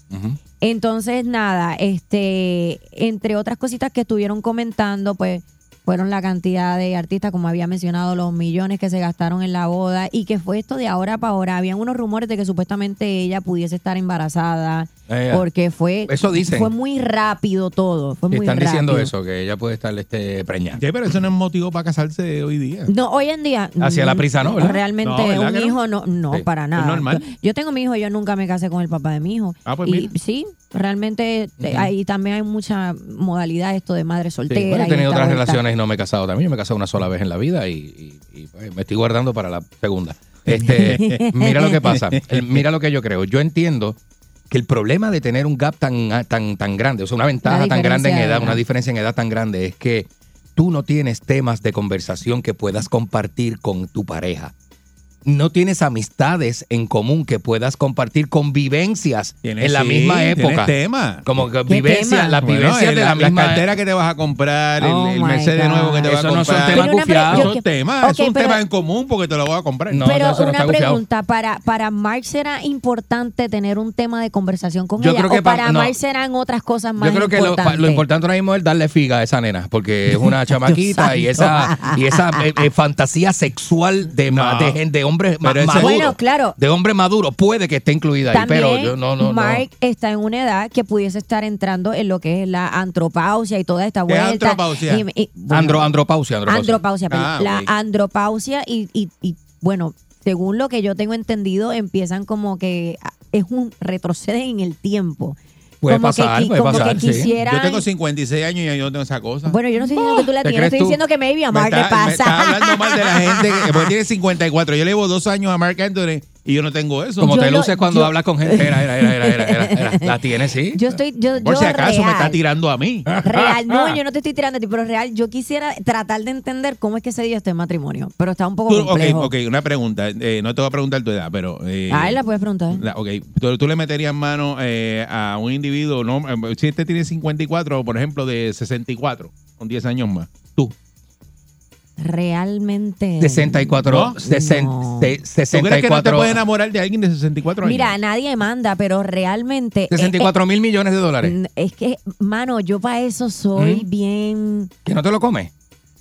Entonces, nada, este, entre otras cositas que estuvieron comentando, pues fueron la cantidad de artistas, como había mencionado, los millones que se gastaron en la boda y que fue esto de ahora para ahora. Habían unos rumores de que supuestamente ella pudiese estar embarazada Eh, porque fue Eso dicen. fue muy rápido todo, fue muy Están rápido. diciendo eso, que ella puede estar este, preñada. Sí, pero eso no es motivo para casarse hoy día. No, hoy en día. Hacia la mm, prisa, ¿no? ¿Verdad? Realmente No, ¿verdad un no? hijo no, no, Sí, para es nada. normal. Yo, tengo mi hijo, yo nunca me casé con el papá de mi hijo. Ah, pues y mira. sí, realmente eh, Ujú. ahí también hay mucha modalidad esto de madre Sí, soltera. bueno, he tenido otras vuelta. relaciones y no me he casado también. Yo me he casado una sola vez en la vida y, y- y, pues, me estoy guardando para la segunda. Este, <laughs> mira lo que pasa. El- mira lo que yo creo. Yo entiendo que el problema de tener un gap tan, tan, tan grande, o sea, una ventaja Una tan grande en edad. una diferencia en edad tan grande, es que tú no tienes temas de conversación que puedas compartir con tu pareja. No tienes amistades en común que puedas compartir convivencias en la sí, misma tienes época. tema. Como que ¿Qué vivencia, tema? las Bueno, vivencias de la, la, misma cartera que te vas a comprar, el- Oh el, Mercedes nuevo que te vas Eso a no son comprar. temas Pero una pre- gufiados. Son temas, Ok, es un pero- tema en común porque te lo voy a comprar. No, Pero eso no una pregunta, para, para Mark será importante tener un tema de conversación con Yo ella creo que o para pa- no. Mark serán otras cosas más Yo creo que lo, lo importante ahora mismo es darle figa a esa nena, porque es una <laughs> chamaquita y esa, y esa <laughs> eh, eh, fantasía sexual de, No. de, de hombre Pero maduro. Bueno, claro. De hombre maduro, puede que esté incluida ahí, También pero yo no, no, no. Mark está en una edad que pudiese estar entrando en lo que es la antropausia y toda esta ¿Qué es vuelta. antropausia? Y- y, bueno, Andro, andropausia, andropausia. andropausia. Ah, la andropausia y, y, y, bueno, según lo que yo tengo entendido, empiezan como que es un retroceden en el tiempo. Puede como pasar, que, puede como pasar, que sí. quisieran. Yo tengo 56 años y yo no tengo esa cosa. Bueno, yo no estoy diciendo que tú la ¿te tienes, crees estoy tú? diciendo que maybe a me Mark está, le me está pasa. hablando mal de la gente que porque tiene <laughs> 54. Yo le llevo dos años a Mark Anthony Y yo no tengo eso. Como Yo te lo- luces cuando yo- hablas con gente. Era, era, era, era, era, era, era. <laughs> La tienes, sí. Yo estoy, yo, Por yo si acaso me está tirando a mí. Real, no, <laughs> yo no te estoy tirando a ti, pero real, yo quisiera tratar de entender cómo es que se dio este matrimonio, pero está un poco Tú- ok, complejo. ok, una pregunta. Eh, no te voy a preguntar tu edad, pero. Eh, A él la puedes preguntar. la- ok, ¿Tú, tú le meterías mano eh, a un individuo, no, eh, si este tiene 54, por ejemplo, de 64, con 10 años más. Tú. Realmente. 64. No. sesen- No. se- ¿Tú crees que no te 64. puedes enamorar de alguien de 64 años? Mira, nadie manda, pero realmente. eh, 64 mil millones de dólares. es que, mano, yo para eso soy ¿Mm? bien. ¿Que no te lo comes?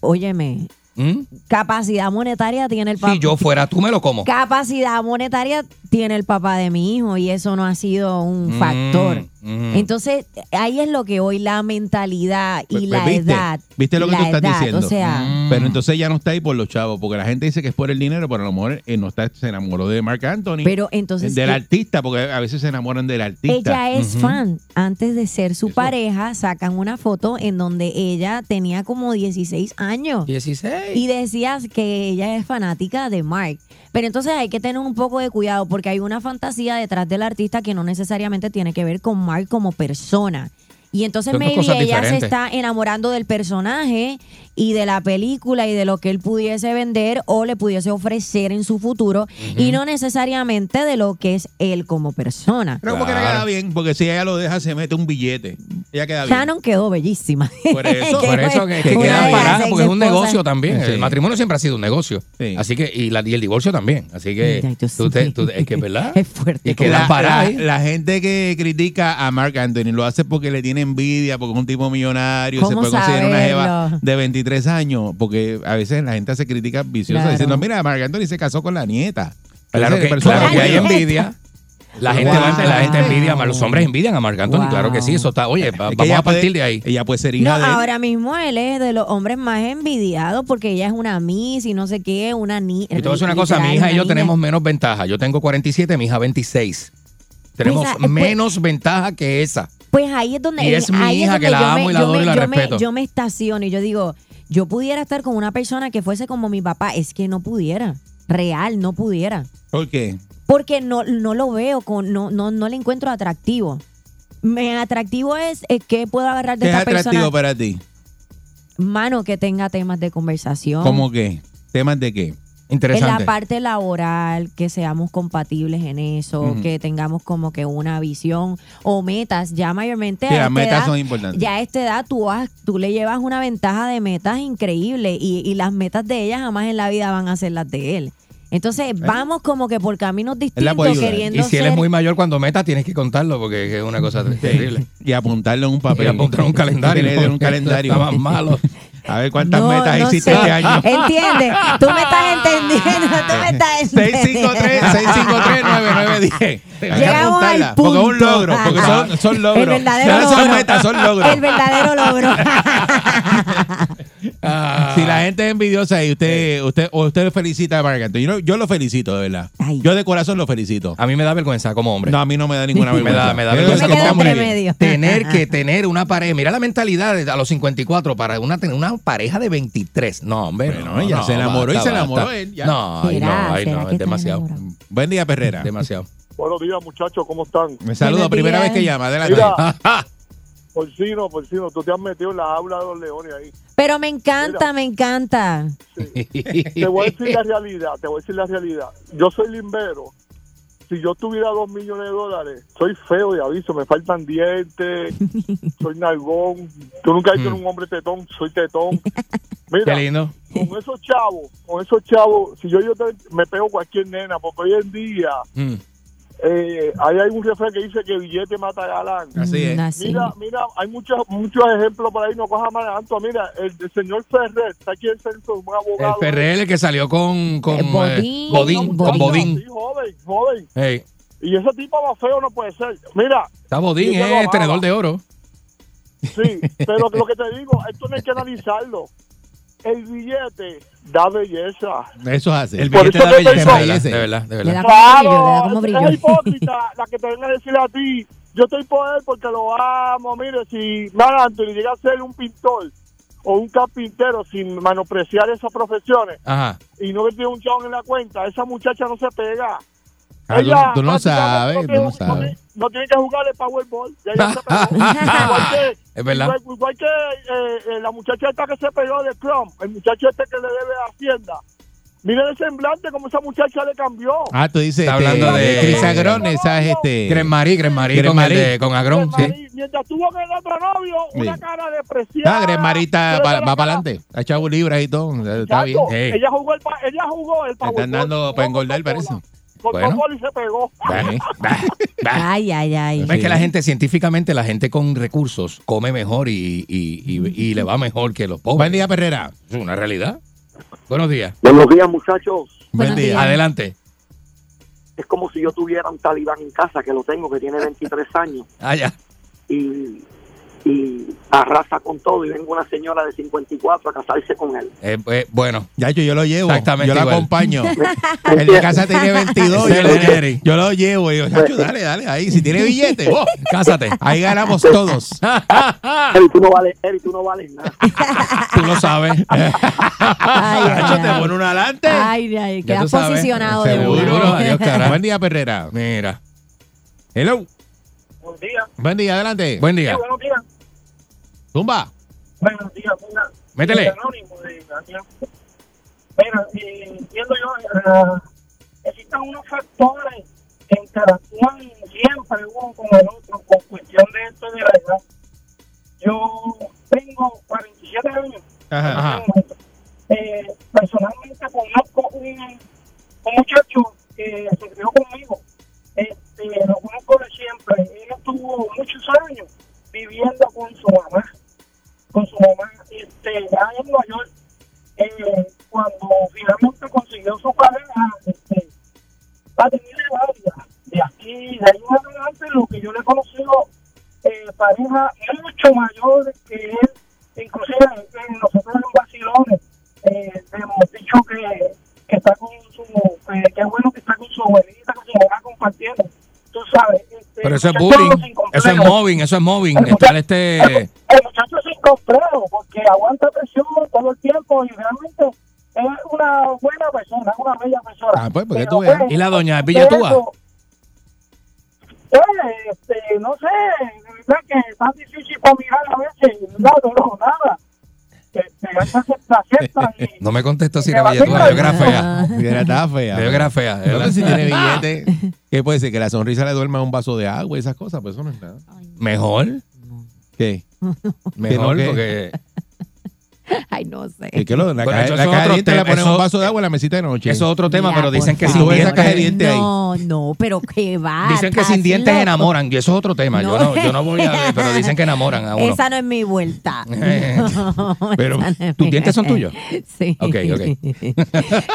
Óyeme, ¿Mm? capacidad monetaria tiene el papá. Si yo fuera tú, me lo como. Capacidad monetaria tiene el papá de mi hijo y eso no ha sido un Mm, factor. mm. Entonces, ahí es lo que hoy la mentalidad y Pues- la pues, ¿viste? edad. ¿Viste lo que tú estás edad, diciendo? O sea, Mm. Pero entonces ya no está ahí por los chavos, porque la gente dice que es por el dinero, pero a lo mejor eh, no está, se enamoró de Marc Anthony. pero entonces del eh, artista, porque a veces se enamoran del artista. ella es fan. Antes de ser su pareja, sacan una foto en donde ella tenía como 16 años. 16. Y decías que ella es fanática de Mark. Pero entonces hay que tener un poco de cuidado porque hay una fantasía detrás del artista que no necesariamente tiene que ver con Mark como persona. Y entonces Son maybe ella se está enamorando del personaje y de la película y de lo que él pudiese vender o le pudiese ofrecer en su futuro y no necesariamente de lo que es él como persona. Creo que le Claro. queda bien, porque si ella lo deja, se mete un billete. Ella queda bien. Shannon quedó bellísima. Por eso, <laughs> Que Por eso que, que queda parada, porque es un negocio también. Sí. El matrimonio siempre ha sido un negocio. Sí. Así que, y, la, y el divorcio también. Así que, Dios tú te- mío. tú- es que, ¿verdad? <laughs> Es fuerte. Y como- queda la, parada la- ahí. la gente que critica a Mark Anthony lo hace porque le tiene envidia, porque es un tipo millonario, se ¿Cómo puede conseguir una jeva de 23 años, porque a veces la gente hace críticas viciosas Claro. diciendo, mira, Mark Anthony se casó con la nieta. Claro que, personaje- claro que hay Ay, envidia. La gente, Wow. la gente envidia, los hombres envidian a Marc Anthony, Wow. claro que sí, eso está, oye, va- Es que vamos a partir puede- de ahí. Ella puede ser No, hija de ahora mismo él es de los hombres más envidiados porque ella es una Miss y no sé qué, una niña. Y a decir una cosa, mi hija y yo tenemos menos ventaja. Yo tengo 47, mi hija 26. Tenemos Pues, menos ventaja que esa. Pues ahí es donde. Y es mi ahí hija donde que la amo me- y la adoro y la yo me- respeto. yo me estaciono y yo digo, yo pudiera estar con una persona que fuese como mi papá. Es que no pudiera. Real, no pudiera. ¿Por qué? Porque no, no lo veo, con, no, no, no le encuentro atractivo. Me atractivo es eh, que puedo agarrar de ¿Qué es atractivo persona. para ti? Mano, que tenga temas de conversación. ¿Cómo qué? ¿Temas de qué? En la parte laboral, que seamos compatibles en eso, que tengamos como que una visión o metas. Ya mayormente Sí, a las metas edad, son importantes. ya a esta edad tú, has- tú le llevas una ventaja de metas increíble y, y las metas de ella jamás en la vida van a ser las de él. Entonces vamos como que por caminos distintos queriendo Y si él es ser- muy mayor cuando meta, tienes que contarlo porque es una cosa <laughs> terrible. Y apuntarlo en un papel. Y apuntar en un <laughs> calendario. Tener un <laughs> calendario. Está más malo. A ver cuántas No, metas no hiciste sé. este año. ¿Entiendes? Tú me estás entendiendo, tú me estás entendiendo. 653-653-9910. Hay que Llegamos al apuntarla, Porque es un punto. logro. Porque son, son logros. El verdadero no son logro. metas, son logros. El verdadero logro. <laughs> Ah, Si la gente es envidiosa y usted, usted, o usted felicita a Marc Anthony, yo, yo lo felicito, de verdad. Ay. Yo de corazón lo felicito. A mí me da vergüenza como hombre. No, a mí no me da ninguna me vergüenza. da, me da vergüenza me como hombre. Tener <laughs> que tener una pareja. Mira la mentalidad de- a los 54 para una, tener una pareja de 23. No, hombre. Bueno, no, ella no, se enamoró y se enamoró basta. él, ya. No, ay, no, ay, ¿Será no, es demasiado. enamorado? Buen día, Perrera. Demasiado. Buenos días, muchachos, ¿cómo están? Me saludo, primera vez que llama. Adelante. Mira, <laughs> porcino, porcino, tú te has metido en la aula de los leones ahí. Pero me encanta, me encanta. Te voy a decir la realidad, te voy a decir la realidad. Yo soy limbero. Si yo tuviera dos millones de dólares, soy feo de aviso, me faltan dientes, <laughs> soy nalgón. Tú nunca has visto Mm. un hombre tetón, soy tetón. <laughs> Qué Mira, lindo. con esos chavos, con esos chavos, si yo, yo te- me pego cualquier nena, porque hoy en día Mm. Eh, ahí hay un refrán que dice que billete mata galán. Así es. Mm, así. Mira, mira, hay muchos muchos ejemplos por ahí, no coja más tanto. Mira, el, el señor Ferrer, está aquí el censo, un El abogado. Ferrer, el que salió con, con Eh, eh, Bodín. Bodín, con Bodín. Sí, joven, joven. Hey, Y ese tipo más feo no puede ser. Mira, está Bodín, es amaba. tenedor de oro. sí, pero lo <laughs> que te digo, esto no hay que analizarlo. El billete da belleza. Eso es así. El Por billete da te belleza, digo- de verdad, de verdad, de Le verdad. da como brillo, le da como es- brillo. es hipócrita <laughs> la que te venga a decir a ti, yo estoy por él porque lo amo. Mire, si Mar Anthony llega a ser un pintor o un carpintero sin menospreciar esas profesiones Ajá. y no meter un chabón en la cuenta, esa muchacha no se pega. Ah, tú, Ella tú no sabes, no tú no sabes. No tiene que jugar el Powerball. Ya ella se pegó. igual que, Es verdad. Igual, igual que eh, eh, la muchacha esta que se pegó de Trump, el muchacho este que le debe a Hacienda. Mire el semblante como esa muchacha le cambió. Ah, tú dices, Está este, hablando de- Cris Agrón, esa es este. Gren Marí, Gren Marí Gren con, de- con Agrón, sí. Mientras tuvo con el otro novio, una Sí. cara depresiva. Ah, Gren Marita va, va para adelante. Ha echado libras y todo. Está bien. Ella jugó el, pa- ella jugó el Están dando para engordar, parece. Con Bueno. Y se pegó. Bah, bah, bah. Ay, ay, ay. Es que la gente, científicamente, la gente con recursos come mejor y, y- y- y le va mejor que los pobres. Buen día, Perrera. Es una realidad. Buenos días. Buenos días, muchachos. Buen Buenos día. días. Adelante. Es como si yo tuviera un talibán en casa, que lo tengo, que tiene 23 años, Ah, ya. y, y arrasa con todo, y venga una señora de 54 a casarse con él. Eh, eh, bueno, Ya, yo, yo lo llevo. Exactamente Yo lo igual. acompaño. <laughs> El de casa tiene 22. Ese yo, lo, el Eric. yo lo llevo. Y yo, Chacho, dale, dale. Ahí, si tiene billete, oh, <laughs> cásate. ahí ganamos todos. <laughs> Eri, tú no vales, Eri, tú no vales nada. Tú lo sabes. Ay, ay, Chacho, te pone uno adelante. Ay, ay, quedas posicionado de Seguro. una. Adiós. Buen día, Perrera. Mira. Hello. Buen día. Buen día, adelante. Buen día. buenos días. Zumba. Buenos días, mira. Métele. Anónimo de Daniel. Mira, eh, entiendo yo, eh, existen unos factores que interactúan siempre uno con el otro con cuestión de esto de la edad. Yo tengo 47 años. Ajá. Ajá. Eh, personalmente conozco un, un muchacho que se crió conmigo. Este, lo conozco de siempre. Él estuvo muchos años viviendo con su mamá. Con su mamá este, allá en Nueva York. Eh, cuando finalmente consiguió su pareja, este, va a tener varias. De aquí, de ahí en adelante, lo que yo le he conocido, eh, pareja mucho mayores que él, inclusive eh, nosotros en vacilones, eh, hemos dicho que, que está con su, que es bueno que está con su abuelita, con su mamá compartiendo. Tú sabes. Este, Pero eso es muchacho bullying. Eso es mobbing, eso es mobbing. Estar este. El muchacho es sin complejo porque aguanta presión todo el tiempo y realmente es una buena persona, es una bella persona. Ah, pues, porque Pero, tú veas. ¿Y la doña es eso, Pues, este, no sé, verdad que es tan difícil para mirar a veces, no, no, nada. <laughs> No me contestó si Me era va a billetúa. hacer Veo que era fea. Mira, está fea. Que era fea. No, pero si tiene <laughs> billete, ¿qué puede ser? Que la sonrisa le duerma un vaso de agua y esas cosas, pues eso no es nada. Mejor. ¿Qué? <laughs> Mejor, porque. <laughs> Ay, no sé. ¿Qué, qué lo, la, Bueno, caja, la es caja de dientes le eso- un vaso de agua en la mesita de noche. Eso es otro tema, Ya, pero dicen que sin esa caja de dientes. dientes ahí. No, no, pero qué va. Dicen que sin dientes loco. enamoran, y eso es otro tema. Yo No. yo no voy a ver, pero dicen que enamoran a uno. Esa no es mi vuelta. <laughs> <laughs> Pero, no es ¿tus dientes son tuyos? Sí. Ok, ok.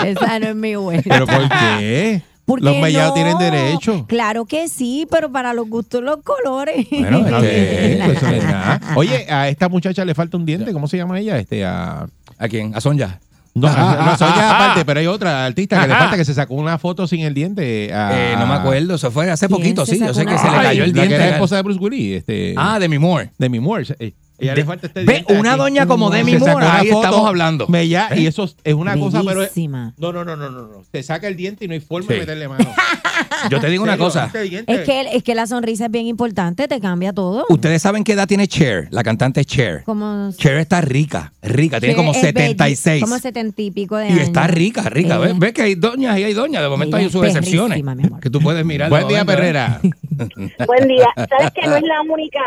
Esa no es mi vuelta. ¿Pero por qué? ¿Por Los mellados no? tienen derecho. Claro que sí, pero para los gustos los colores. Bueno, <laughs> este- pues eso no es nada. Oye, a esta muchacha le falta un diente. ¿Cómo se llama ella? Este, a... ¿A quién? ¿A Sonja? No, Ah, no, ah, soy ah, ah. aparte, pero hay otra artista que le falta que se sacó una foto sin el diente. a- Eh, no me acuerdo, eso fue hace ¿Quién poquito, sí. Yo sé que se le Ay, cayó el la que diente. era esposa de Bruce Willis. Este, Ah, Demi Moore. Demi Moore. Eh, Ella De- le falta este ve, diente una aquí. doña como Demi Moore, ahí foto, estamos hablando. mella, ¿Eh? Y eso es- una cosa, pero es, no, no, no, no, no, no. Se saca el diente y no hay forma Sí. de meterle mano. <laughs> Yo te digo una cosa. Este Es que, es que la sonrisa es bien importante, te cambia todo. ¿Ustedes saben qué edad tiene Cher? La cantante Cher. Como Cher está rica, rica, tiene como es belli- 76. Como setenta y pico de Y años. está rica, rica. Ella- ¿Ves? ¿Ves que hay doñas y hay doñas? De momento Ella hay sus es excepciones. Que tú puedes mirar. Buen día, Perrera. <laughs> Buen día. <laughs> ¿Sabes que no es la única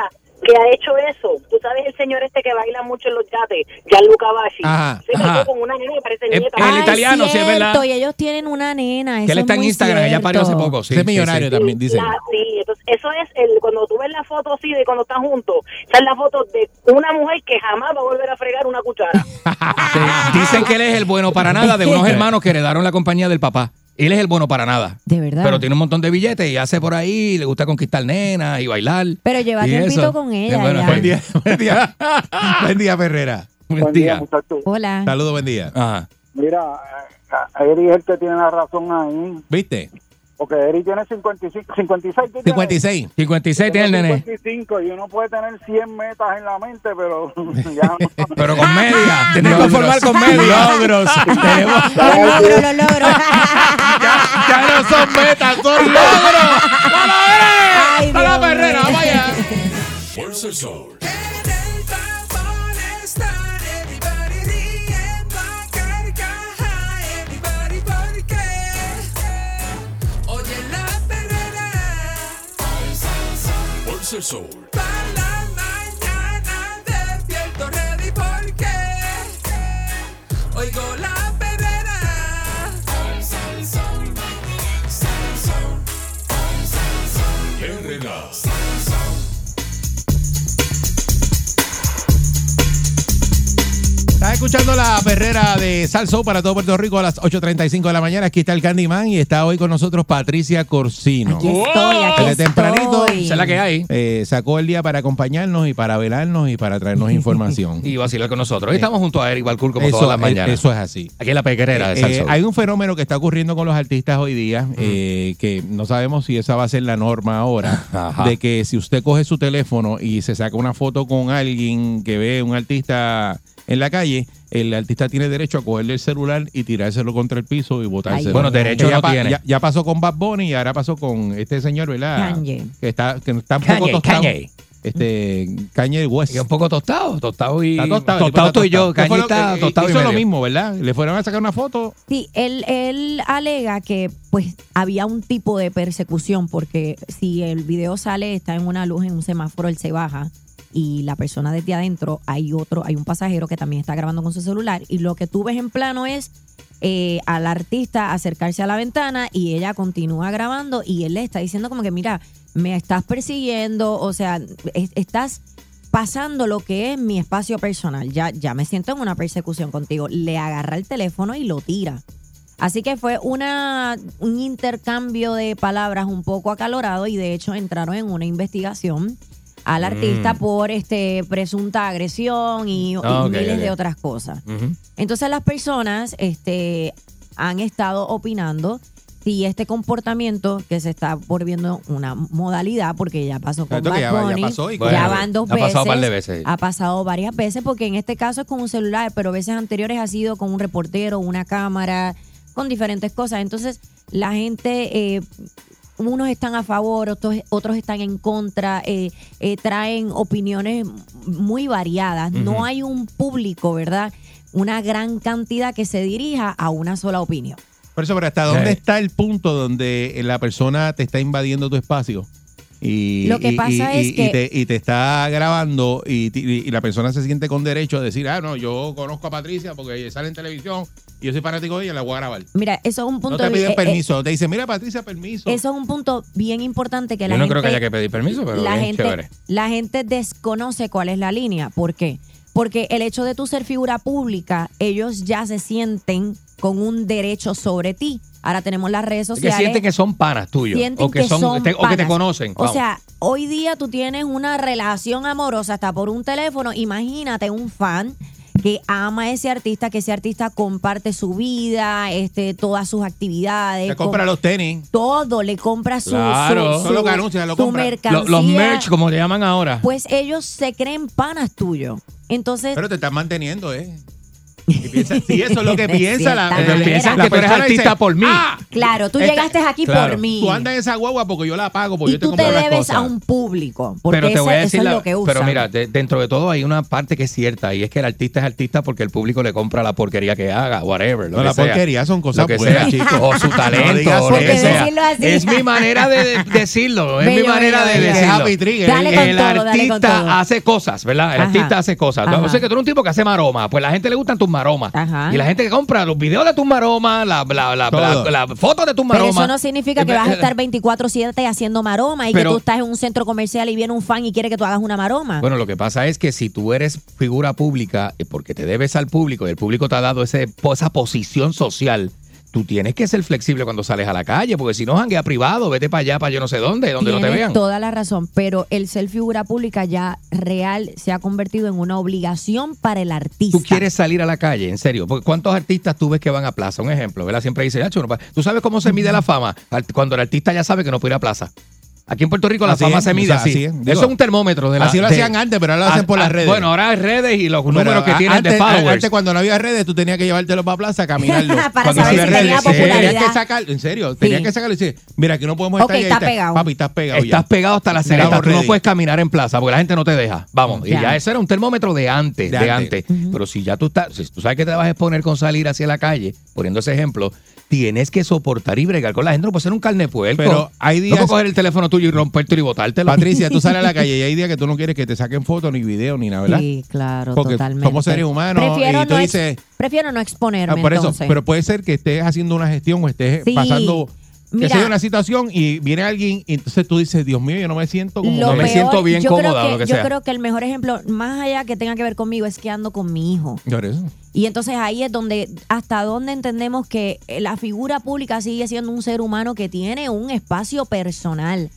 que ha hecho eso? Tú sabes el señor este que baila mucho en los yates, Gianluca Bassi. Ajá, Se ajá. casó con una nena que parece El- nieta. el italiano, sí, es verdad. Y ellos tienen una nena. Que él está es en Instagram, ella parió hace poco. Sí, es millonario sí. también, dice. La- sí, entonces eso es el cuando tú ves la foto así de cuando están juntos, esa es la foto de una mujer que jamás va a volver a fregar una cuchara. <laughs> Sí, Dicen que él es el bueno para nada de unos <laughs> hermanos que heredaron la compañía del papá. Él es el bueno para nada. De verdad. Pero tiene un montón de billetes y hace por ahí, le gusta conquistar nenas y bailar. Pero lleva Y tiempito eso. con Eh, ella. bueno, ya. Buen día, <laughs> buen día. <laughs> buen día, Perrera. Buen día. muchachos. Hola. Saludos, buen día. Ajá. Mira, eh, Eri es el que tiene la razón ahí. ¿Viste? Porque Eric tiene 55, 56. 56. 56 tiene el nene. 55 y uno puede tener 100 metas en la mente, pero <laughs> ya no. <laughs> Pero con media. <laughs> Tienes que conformar con media. Logros. Tenemos. Los logros, los logros. ya, ya no son metas, son logros. ¡Lo logré! ¡Para la perrera! ¡Vaya! Fuerza el sol. Salsoul. Estás escuchando la perrera de Salso para todo Puerto Rico a las 8.35 de la mañana. Aquí está el Candyman y está hoy con nosotros Patricia Corsino. Aquí estoy, aquí Desde tempranito estoy. Esa es la que hay. eh, sacó el día para acompañarnos y para velarnos y para traernos <laughs> información. Y vacilar con nosotros. Hoy estamos junto a Eric Balcour como eso, todas las eh, mañanas. eso es así. Aquí en la pequerera de Eh, Salsón. hay un fenómeno que está ocurriendo con los artistas hoy día, eh, que no sabemos si esa va a ser la norma ahora, <laughs> Ajá. de que si usted coge su teléfono y se saca una foto con alguien que ve un artista en la calle, el artista tiene derecho a cogerle el celular y tirárselo contra el piso y botárselo. Ay, Bueno, derecho Que ya no pa- tiene. Ya, ya pasó con Bad Bunny y ahora pasó con este señor, ¿verdad? Kanye. Que está, que está un poco Kanye, tostado. Kanye. Este, Kanye West. Y un poco tostado, tostado y... Está tostado, tostado está y yo. tostado. ¿Qué fue Cañi lo que- está eh, tostado y Hizo lo medio. mismo, ¿verdad? Le fueron a sacar una foto Sí, él, él alega que pues había un tipo de persecución porque si el video sale, está en una luz, en un semáforo, él se baja y la persona desde adentro, hay otro, hay un pasajero que también está grabando con su celular y lo que tú ves en plano es eh, al artista acercarse a la ventana y ella continúa grabando y él le está diciendo como que mira, me estás persiguiendo, o sea, es- estás pasando lo que es mi espacio personal. Ya, ya me siento en una persecución contigo. Le agarra el teléfono y lo tira. Así que fue una, un intercambio de palabras un poco acalorado y de hecho entraron en una investigación al artista Mm. por este presunta agresión y, y Ah, miles de otras cosas. Entonces las personas este, han estado opinando si este comportamiento que se está volviendo una modalidad, porque ya pasó con Bad ya- ya Bunny, pasó y Bueno, ya van dos ha veces. pasado un par de veces. Ha pasado varias veces, porque en este caso es con un celular, pero veces anteriores ha sido con un reportero, una cámara, con diferentes cosas. Entonces la gente... eh, unos están a favor, otros, otros están en contra, eh, eh, traen opiniones muy variadas. No hay un público, ¿verdad? Una gran cantidad que se dirija a una sola opinión. Por eso, pero ¿hasta dónde Sí. está el punto donde la persona te está invadiendo tu espacio? Y, Lo que pasa y- es y- que- y te, y te está grabando y la persona se siente con derecho a decir, ah, no, yo conozco a Patricia porque sale en televisión y yo soy fanático de ella, la voy a grabar. Mira, eso es un No punto... te piden eh, eh, permiso, te dicen, mira Patricia, permiso. eso es un punto bien importante que la Yo no gente... creo que haya que pedir permiso, pero la bien gente, chévere. la gente desconoce cuál es la línea. ¿Por qué? Porque el hecho de tu ser figura pública, ellos ya se sienten con un derecho sobre ti. Ahora tenemos las redes Que sociales. sienten que son panas tuyos. sienten O que, son, te- o que te conocen. O Vamos. sea, hoy día tú tienes una relación amorosa hasta por un teléfono. Imagínate un fan que ama a ese artista, que ese artista comparte su vida, este, todas sus actividades. te compra con- los tenis. todo, le compra su, Claro. su, que lo su. Lo- mercancía. los merch, como le llaman ahora. Pues ellos se creen panas tuyos. Entonces, Pero te están manteniendo, ¿eh? Y piensa- sí, eso es lo que <laughs> piensa la, la-. Piensan la que tú eres persona artista dice, por mí. "Ah, claro, tú esta- llegaste aquí claro, por mí. Tú andas en esa guagua porque yo la pago, porque y yo te tú te compro las debes cosas. a un público. Porque Pero te voy a decir eso la- es lo que usan. Pero mira, de- dentro de todo hay una parte que es cierta y es que el artista es artista porque el público le compra la porquería que haga, whatever. Lo No, que la sea. porquería son cosas que buenas, sea. chicos. O su <laughs> talento, o lo que sea. así. Es mi manera de de decirlo. Es mi manera bello, de decirlo. Con el artista hace cosas, ¿verdad? El artista hace cosas. O sea que tú eres un tipo que hace maroma. Pues la gente le gustan tus maromas. Ajá. Y la gente que compra los videos de tus maromas, la, la, la, la- la foto de tus Pero maromas. eso no significa que vas a estar 24-7 haciendo maroma y Pero- que tú estás en un centro comercial y viene un fan y quiere que tú hagas una maroma. Bueno, lo que pasa es que si tú eres figura pública, eh, porque te debes al público y el público te ha dado ese, po- esa posición social, tú tienes que ser flexible cuando sales a la calle, porque si no, janguea privado, vete para allá, para yo no sé dónde, donde no te vean. toda la razón, pero el ser figura pública ya real se ha convertido en una obligación para el artista. Tú quieres salir a la calle, en serio. Porque ¿Cuántos artistas tú ves que van a plaza? Un ejemplo, ¿verdad? Siempre dice, "Acho, no pa-". ¿tú sabes cómo se mide la fama? Cuando el artista ya sabe que no puede ir a plaza. Aquí en Puerto Rico la Así fama es, se mide o sea, así. así es. Eso es un termómetro de la así lo de- hacían antes, pero ahora lo hacen por las redes. Bueno, ahora hay redes y los Pero números que tienen antes, de followers. Antes, cuando no había redes, tú tenías que llevártelo para plaza a caminarlo. <laughs> Para Cuando saber había si redes, popularidad. Tenías que sacar, en serio, tenías Sí. que sacarlo y decir, mira, aquí no podemos estar ahí, está ahí pegado. Papi, estás pegado ya. Estás pegado hasta la cereta. Tú no puedes caminar en plaza porque la gente no te deja. Vamos, y Ya. ese era un termómetro de antes, De de, antes. antes. Pero si ya tú estás, si tú sabes que te vas a exponer con salir hacia la calle, poniendo ese ejemplo, tienes que soportar y bregar con la gente. No puede ser un carne puerco. Pero hay No días- puedo coger el teléfono tuyo y rompértelo y botártelo. Patricia, tú sales a la calle y hay <laughs> días que tú no quieres que te saquen fotos ni video ni nada, ¿verdad? Sí, claro, Porque totalmente. somos seres humanos Prefiero y tú no dices, Prefiero no exponerme, Ah, por eso, entonces. pero puede ser que estés haciendo una gestión o estés Sí. pasando que Mira. sea una situación y viene alguien y entonces tú dices, Dios mío, yo no me siento como Lo no me peor, siento bien yo cómoda creo o que, lo que Yo sea. creo que el mejor ejemplo, más allá que tenga que ver conmigo, es que ando con mi hijo. Eso. Y entonces ahí es donde, hasta donde entendemos que la figura pública sigue siendo un ser humano que tiene un espacio personal.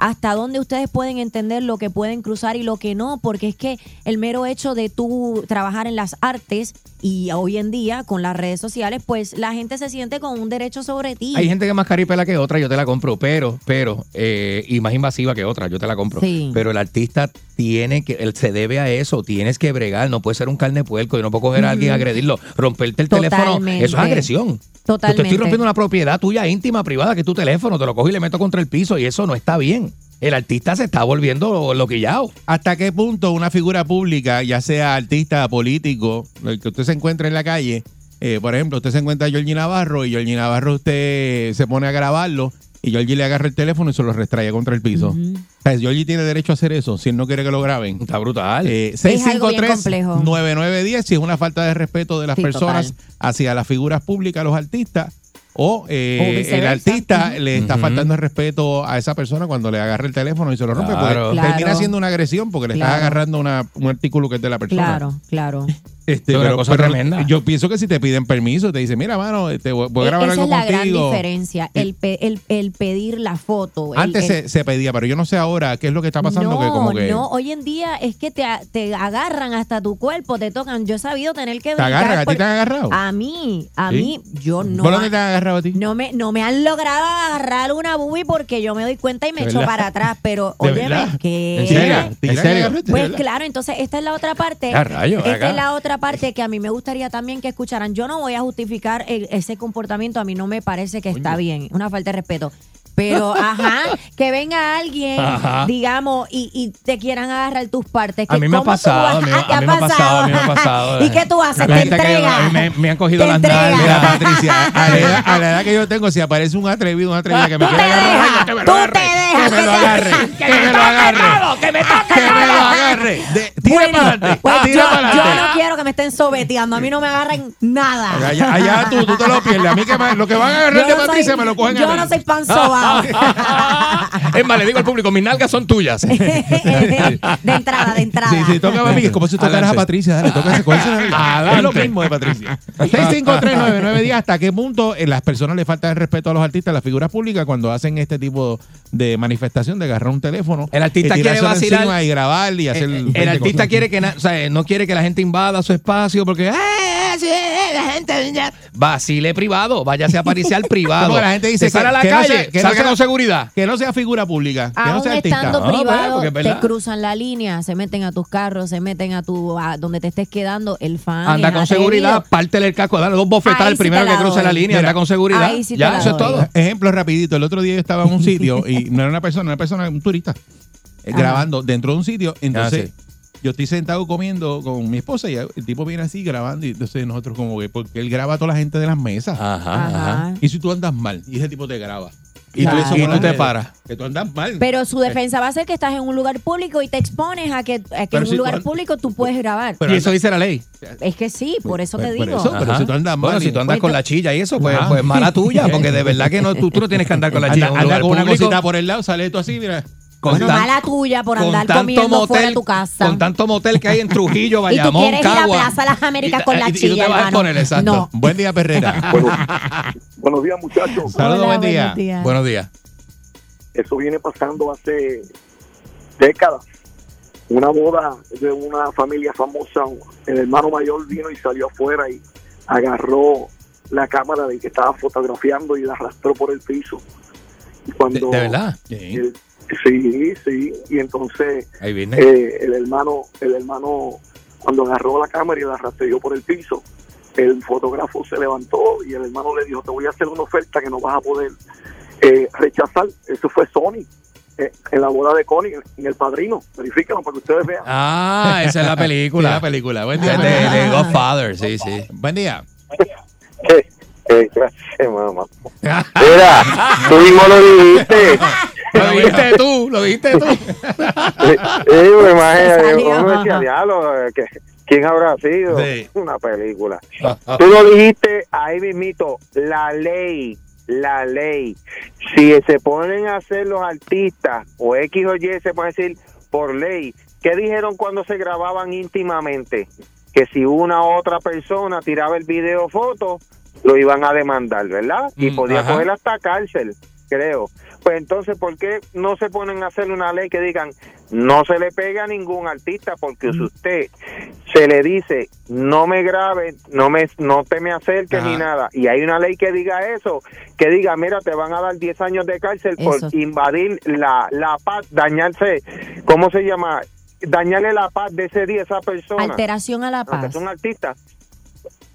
Hasta dónde ustedes pueden entender lo que pueden cruzar y lo que no, porque es que el mero hecho de tú trabajar en las artes y hoy en día con las redes sociales, pues la gente se siente con un derecho sobre ti. Hay gente que es más caripela que otra, yo te la compro, pero, pero, eh, y más invasiva que otra, yo te la compro. Sí. Pero el artista tiene que, él se debe a eso, tienes que bregar, no puede ser un carne puerco, yo no puedo coger a alguien, agredirlo, romperte el teléfono, Totalmente. eso es agresión. Yo te Totalmente. estoy rompiendo una propiedad tuya íntima, privada, que es tu teléfono, te lo cojo y le meto contra el piso y eso no está bien. El artista se está volviendo loquillado. ¿Hasta qué punto una figura pública, ya sea artista, político, el que usted se encuentra en la calle, eh, por ejemplo, usted se encuentra a Georgie Navarro y Georgie Navarro usted se pone a grabarlo y Georgie le agarra el teléfono y se lo restrae contra el piso. Ujú. O sea, Georgie tiene derecho a hacer eso si él no quiere que lo graben. Está brutal. Eh, Es algo bien complejo. 653-9910 si es una falta de respeto de las Sí, personas total. hacia las figuras públicas, los artistas, o, eh, el artista le está faltando el respeto a esa persona cuando le agarra el teléfono y se lo rompe. Claro. Porque Claro. termina siendo una agresión porque le estás Claro. agarrando una- un artículo que es de la persona. Claro, claro. Este, pero- cosa pero tremenda. Yo pienso que si te piden permiso, te dicen, mira, mano, este, voy voy a E- grabar Esa algo es la gran contigo. diferencia, el, pe- el, el pedir la foto. el- Antes el- se, se pedía, pero yo no sé ahora qué es lo que está pasando. no, que como que no, hoy en día es que te, te agarran hasta tu cuerpo, te tocan. Yo he sabido tener que te agarran, a ti te han agarrado. A mí, a ¿Sí? mí, yo no. ¿Por dónde te han agarrado a ti? No me, no me han logrado agarrar una bubi porque yo me doy cuenta y me ¿De echo para atrás. Pero, ¿De óyeme, verdad? que. ¿En serio? ¿Te ¿En irán a serio? ¿De Pues claro, entonces esta es la otra parte. Ya, rayos, esta acá. es la otra parte que a mí me gustaría también que escucharan. Yo no voy a justificar el- ese comportamiento, a mí no me parece que está bien, una falta de respeto. Pero, <laughs> ajá, que venga alguien, Ajá. digamos, y, y te quieran agarrar tus partes. A que mí me ha ¿cómo tú pasado, vas- a mí, Ah, ¿te a mí me ha pasado, a mí me ha pasado. <laughs> ¿Y qué tú haces? La ¿Te gente que yo- entregas? a mí me, me han cogido Te las. Mira, nalgas. Patricia, a la, edad, a la edad que yo tengo, si aparece un atrevido, un atrevido que me Tú quiere te agarrar, dejas, que me lo tú agarre, te dejas, que me lo agarre, <laughs> que me lo agarre, que me que me lo agarre. De- Tira Bueno, para adelante, pues tira yo, para yo adelante. no quiero que me estén sobeteando. A mí no me agarren nada. Allá, allá tú, tú te lo pierdes. A mí que me- lo que van a agarrar Yo de no Patricia soy- me lo cogen a Yo no soy pan sobao. <laughs> Es más, le digo al público, mis nalgas son tuyas. <laughs> de entrada, de entrada. Sí, sí, toca a mí. Es como si tocaras a. Patricia. Dale, toca <laughs> ese Es lo mismo de Patricia. 6539910. ¿Hasta qué punto eh, las personas le falta el respeto a los artistas, a las figuras públicas, cuando hacen este tipo de manifestación de agarrar un teléfono? El artista y quiere vacilar. encima Y grabar y hacer. El, el 20 artista quiere que o sea, no quiere que la gente invada su espacio porque "Eh, sí, eh, la gente ya". vacile privado, váyase a apariciar <laughs> privado. La gente dice que- a la que no calle, sea- que no salga sea- con seguridad. Que no sea figura pública. Que no sea artista. estando Ah, bueno, privado, es te cruzan la línea, se meten a tus carros, se meten a tu a donde te estés quedando. El fan Anda es con atrevido. seguridad, pártele el casco, dale dos bofetadas al sí primero que cruce la línea, anda con seguridad. Sí ya, eso es doy. todo. Ejemplo rapidito. El otro día yo estaba en un sitio y no era una persona, era una persona, un turista, eh, Ajá. grabando dentro de un sitio. Entonces, Ah, yo estoy sentado comiendo con mi esposa y el tipo viene así grabando y entonces nosotros como que, porque él graba a toda la gente de las mesas. Ajá, ajá. Y si tú andas mal y ese tipo te graba. Y Claro. tú, Y tú te paras. Que tú andas mal. Pero su defensa va a ser que estás en un lugar público y te expones a que, a que en si un lugar público tú puedes grabar. Pero y eso dice la ley. es que sí, por eso te Por- por digo. eso. Pero si tú andas Bueno, mal si y- tú andas Pues con tú- la chilla y eso, pues, pues mala tuya, porque de verdad que no, tú, tú no tienes que andar con la chilla anda, en un anda con una cosita por el lado, sale tú así, mira. Con Bueno, tan- mala tuya por con andar comiendo fuera de motel- tu casa. Con tanto motel que hay en <laughs> Trujillo, y tú Bayamón, quieres ir a Cagua. Plaza Las Américas Y- con la y- y tú chilla, te vas a hermano. exponer, exacto. No. Buen día, Perrera. <laughs> Buenos días, muchachos. Saludos, buen día. buenos días. Buenos días. Eso viene pasando hace décadas. Una boda de una familia famosa, el hermano mayor vino y salió afuera y agarró la cámara de que estaba fotografiando y la arrastró por el piso. Y De, cuando de verdad. Sí. el, Sí, sí. Y entonces Ahí viene. eh, el hermano, el hermano, cuando agarró la cámara y la rastreó por el piso, el fotógrafo se levantó y el hermano le dijo, te voy a hacer una oferta que no vas a poder eh, rechazar. Eso fue Sony. eh, en la boda de Connie, en El Padrino. Verifíquenlo para que ustedes vean. Ah, esa es la <laughs> película. La película. Buen día. De, de Godfather, sí, sí. Buen día. <laughs> Eh, gracias, mamá. <laughs> Mira, tú mismo lo dijiste. Lo dijiste tú, lo dijiste tú. Sí, pues, decía, diablo, eh, que- ¿quién habrá sido? Sí. Una película. <laughs> Tú lo dijiste ahí mismito, la ley, la ley. Si se ponen a hacer los artistas o X o Y, se puede decir por ley, ¿qué dijeron cuando se grababan íntimamente? Que si una u otra persona tiraba el video o foto, lo iban a demandar, ¿verdad? Y Mm, podía ajá. coger hasta cárcel, creo. Pues entonces, ¿por qué no se ponen a hacer una ley que digan no se le pega a ningún artista porque si usted se le dice no me grabe, no me no te me acerques Ajá. ni nada y hay una ley que diga eso, que diga, mira, te van a dar 10 años de cárcel por invadir la la paz, dañarse, ¿cómo se llama? Dañarle la paz de ese día a esa persona. Alteración a la Aunque paz. son artistas.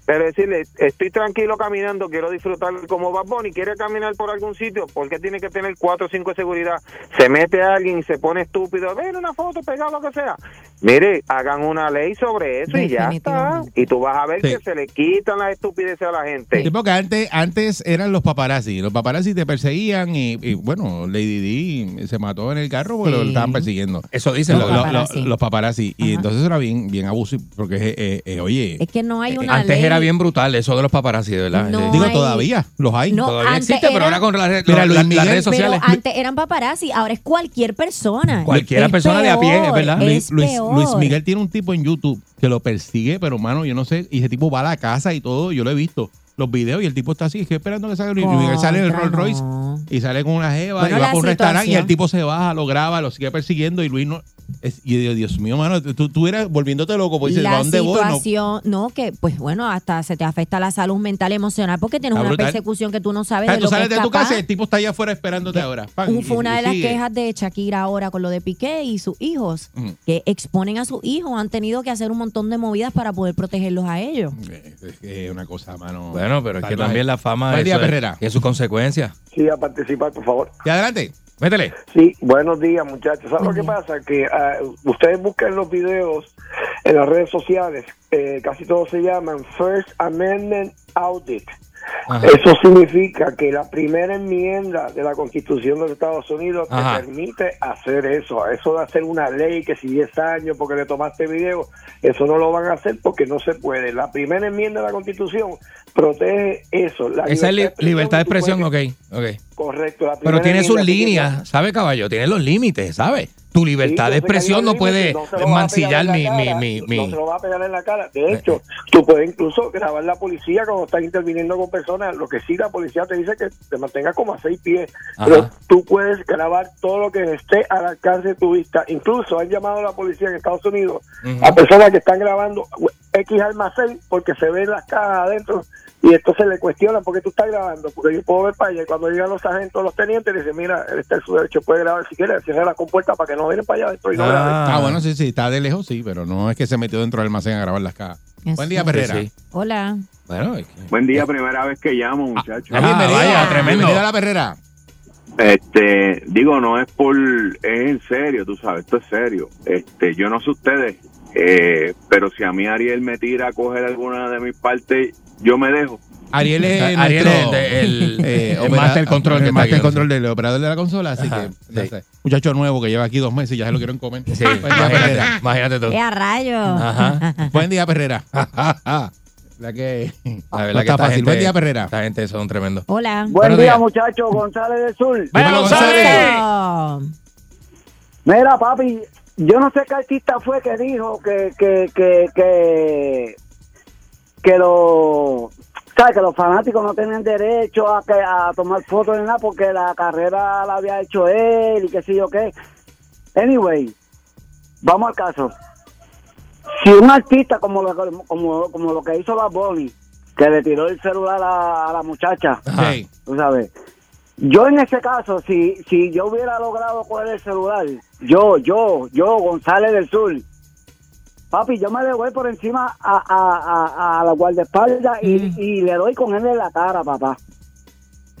Pero decirle, estoy tranquilo caminando, quiero disfrutar como Bad Bunny, quiere caminar por algún sitio, porque tiene que tener cuatro o cinco de seguridad. Se mete a alguien y se pone estúpido, ven una foto, pegado lo que sea. Mire, hagan una ley sobre eso y ya está. Y tú vas a ver Sí. que se le quitan las estupideces a la gente. Sí, porque antes, antes eran los paparazzi. Los paparazzi te perseguían y, y, bueno, Lady D se mató en el carro porque lo estaban persiguiendo. Eso dicen Lo- los lo- paparazzi. lo- los paparazzi. Y entonces era bien, bien abusivo porque, eh, eh, oye, Es que no hay una Antes ley. era bien brutal eso de los paparazzi, de verdad. No Eh, digo, hay- todavía los hay. No, Todavía antes existe, pero ahora con Mira, Luis las Miguel, redes Pero sociales. antes eran paparazzi, ahora es cualquier persona. Cualquiera Es persona de a pie, ¿verdad? Es Luis, Luis- peor. Luis Miguel tiene un tipo en YouTube que lo persigue, pero hermano, yo no sé, y ese tipo va a la casa y todo, yo lo he visto. Los videos y el tipo está así, es que esperando que salga Luis Luis Miguel sale el Rolls Royce y sale con una jeva Bueno, y va por un restaurante y el tipo se baja, lo graba, lo sigue persiguiendo y Luis no. Es, y digo, Dios mío, mano, tú, tú eres volviéndote loco, pues dices, ¿a dónde voy? No, situación, no. que pues bueno, hasta se te afecta la salud mental, emocional, porque tienes Está una persecución que tú no sabes Ah, de tú lo que sales es de tu capaz. casa y el tipo está allá afuera esperándote ahora. Pan, Un- y- Fue una y de las sigue. quejas de Shakira ahora con lo de Piqué y sus hijos, Ujú. que exponen a sus hijos, han tenido que hacer un montón de movidas para poder protegerlos a ellos. Es que es una cosa, mano. Bueno, pero es que también la fama Buen día, es- Perrera. tiene sus consecuencias. Sí, a participar, por favor. Y adelante. Métele. Sí, buenos días, muchachos. ¿Sabes lo que pasa? Que ah, ustedes buscan los videos en las redes sociales, eh, casi todos se llaman First Amendment Audit. Ajá. Eso significa que la primera enmienda de la Constitución de los Estados Unidos Ajá. te permite hacer eso. Eso de hacer una ley que si 10 años porque le tomaste video, eso no lo van a hacer porque no se puede. La primera enmienda de la Constitución protege eso. La Esa es li- libertad de tú puedes- expresión, ok. Correcto. la Pero tiene sus líneas, ¿sabe, caballo? Tiene los límites, ¿sabe? Tu libertad Sí, de expresión no puede no mancillar mi, mi, cara, mi, No mi- se lo va a pegar en la cara. De hecho, tú puedes incluso grabar la policía cuando estás interviniendo con personas. Lo que sí la policía te dice que te mantengas como a seis pies. Ajá. Pero tú puedes grabar todo lo que esté al alcance de tu vista. Incluso han llamado a la policía en Estados Unidos a personas que están grabando X almacén porque se ven las cajas adentro y entonces le cuestionan por qué tú estás grabando. Porque yo puedo ver para allá y cuando llegan los agentes, los tenientes, dicen, mira, él está en su derecho, puede grabar si quiere, cierra la compuerta para que no vienen para allá adentro y no graben. Ah, bueno, sí, sí, está de lejos, sí, pero no es que se metió dentro del almacén a grabar las cajas. Buen día, Perrera. Sí, sí. Hola. Bueno, es que- Buen día, primera vez que llamo, muchachos. Ah, bienvenido, vaya, tremendo. bienvenido a la Perrera. Este, digo, no es por, es en serio, tú sabes, esto es serio. Este, yo no sé ustedes, eh, pero si a mí Ariel me tira a coger alguna de mis partes, yo me dejo. Ariel es Ariel nuestro, es el- <laughs> eh, el master control el está master control del operador de la consola, así Ajá, que sí. no sé, muchacho nuevo que lleva aquí dos meses y ya se lo quieren comer. Sí, Buen día, imagínate, Perrera. imagínate tú. ¡Eh, a rayo! Ajá. Buen día, Perrera. La <laughs> que La verdad no que está esta fácil. gente- Buen día, Perrera. Esta gente son tremendos. Hola. Buen día, muchachos. González del Sur. ¡Vaya, González! Mira, papi, yo no sé qué artista fue que dijo que que que que, que lo ¿sabes? que los fanáticos no tenían derecho a que a tomar fotos ni nada porque la carrera la había hecho él y qué sé yo qué. Anyway, vamos al caso. Si un artista como lo, como, como lo que hizo la Bonnie, que le tiró el celular a, a la muchacha, Sí. tú sabes, Yo en ese caso, si, si yo hubiera logrado coger el celular, yo, yo, yo, González del Sur, papi, yo me le voy por encima a, a, a, a la guardaespaldas y, y le doy con él en la cara, papá.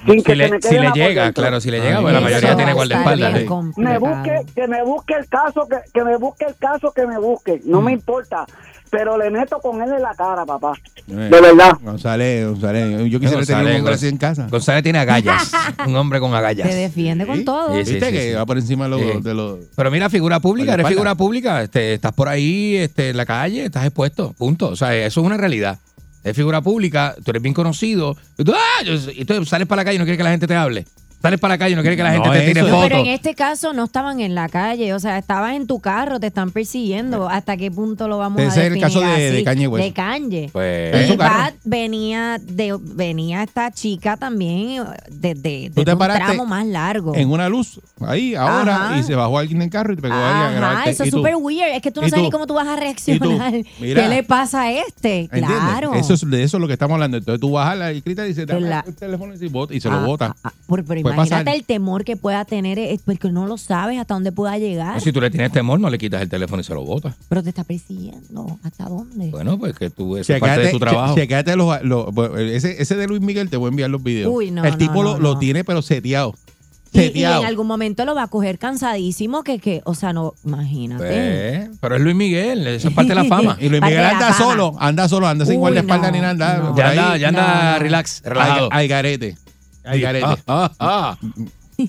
Sin Si que se le, me si quede le nada por llega, dentro. claro, si le llega, porque la mayoría tiene guardaespaldas. sí. Me busque, que me busque el caso, que, que me busque el caso, que me busque. No Mm. me importa. Pero le meto con él en la cara, papá. Eh, De verdad. González, González. Yo quisiera González, tener un hombre así en casa. González tiene agallas. un hombre con agallas. Se defiende con todo. Sí, sí, ¿Viste sí, que sí. va por encima de los... Sí. de los- Pero mira, figura pública, eres figura pública, este, estás por ahí este, en la calle, estás expuesto, punto. O sea, eso es una realidad. Es figura pública, tú eres bien conocido, y tú, ¡ah! Y tú sales para la calle y no quieres que la gente te hable. Sales para la calle y no quieres que la gente No, te tire No, pero en fotos. este caso no estaban en la calle, o sea, estabas en tu carro, te están persiguiendo. ¿Hasta qué punto lo vamos Ese a es el definir caso de- así? de Kanye West. De Kanye. Pues, En su Y carro. Bad venía de venía esta chica también desde Tú te un tramo más largo. En una luz, ahí, ahora, Ajá. y se bajó alguien en el carro y te pegó ahí a Ajá, grabarte. eso es súper weird. Es que tú no ¿Y sabes tú? ni cómo tú vas a reaccionar. Mira. ¿Qué le pasa a este? ¿Entiendes? Claro. Eso es, de eso es lo que estamos hablando. Entonces tú bajas la escrita y dices, dame La- el teléfono y, se bota- y se lo Ah, bota. ah, Por- pero imagínate pasar. el temor que pueda tener, es porque no lo sabes hasta dónde pueda llegar. No, si tú le tienes temor, no le quitas el teléfono y se lo botas. Pero te está persiguiendo. ¿Hasta dónde? Bueno, pues que tú, eso es parte de tu trabajo. che- chequéate los, los- bueno, ese, ese de Luis Miguel, te voy a enviar los videos. Uy, no, el no, tipo no, lo, lo tiene, pero seteado. Y, en algún momento lo va a coger cansadísimo que, que o sea, no, imagínate. Pues, pero es Luis Miguel, eso es parte de la <laughs> fama. Y Luis Miguel anda solo, anda solo, anda sin guardaespaldas no, ni nada. no. Ya anda, ya anda No, relax, relajado. Hay, hay garete. Ah, ah, ah.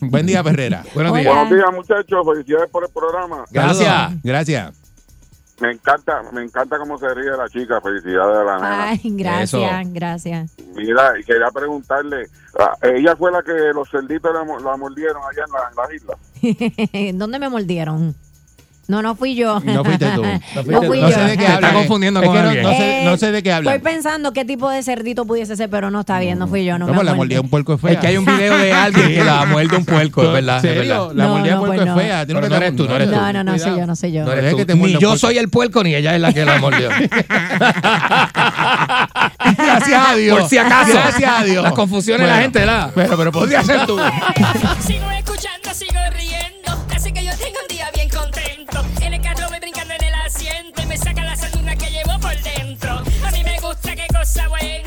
Buen día, Perrera. <laughs> Buenos días. Buenos días, muchachos. Felicidades por el programa. Gracias. Saludos. Gracias. Me encanta, me encanta cómo se ríe la chica. Felicidades a la nena. Ay, gracias, Eso. gracias. Mira, y quería preguntarle, ah, ella fue la que los cerditos la, la mordieron allá en, la, en las islas. <laughs> ¿Dónde me mordieron? No, no fui yo. No fuiste tú. <laughs> No, fuiste fui tú. yo. No sé de qué habla. está confundiendo Es con no, alguien. no sé, Eh, no sé de qué habla. Estoy pensando qué tipo de cerdito pudiese ser, pero no está bien, no fui yo. No, No, me la mordida un puerco es fea. Es que hay un video de alguien que la muerde un puerco, es verdad. ¿En es serio? verdad. La No, mordida de no, puerco pues es no. fea. ¿A ti Pero te no eres tú, no eres tú. No, no, no, soy yo, no soy yo. Ni un yo soy el puerco, ni ella es la que la mordió. <laughs> Gracias a Dios. Por si acaso. Gracias a Dios. Las confusiones de la gente, ¿verdad? Pero, pero podría ser tú. Sigo escuchando, sigo riendo. Gusta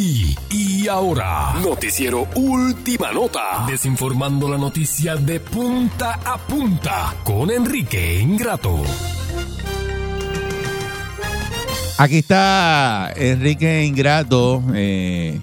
Aquí y ahora, noticiero Última Nota, desinformando la noticia de punta a punta con Enrique Ingrato. Aquí está Enrique Ingrato. eh,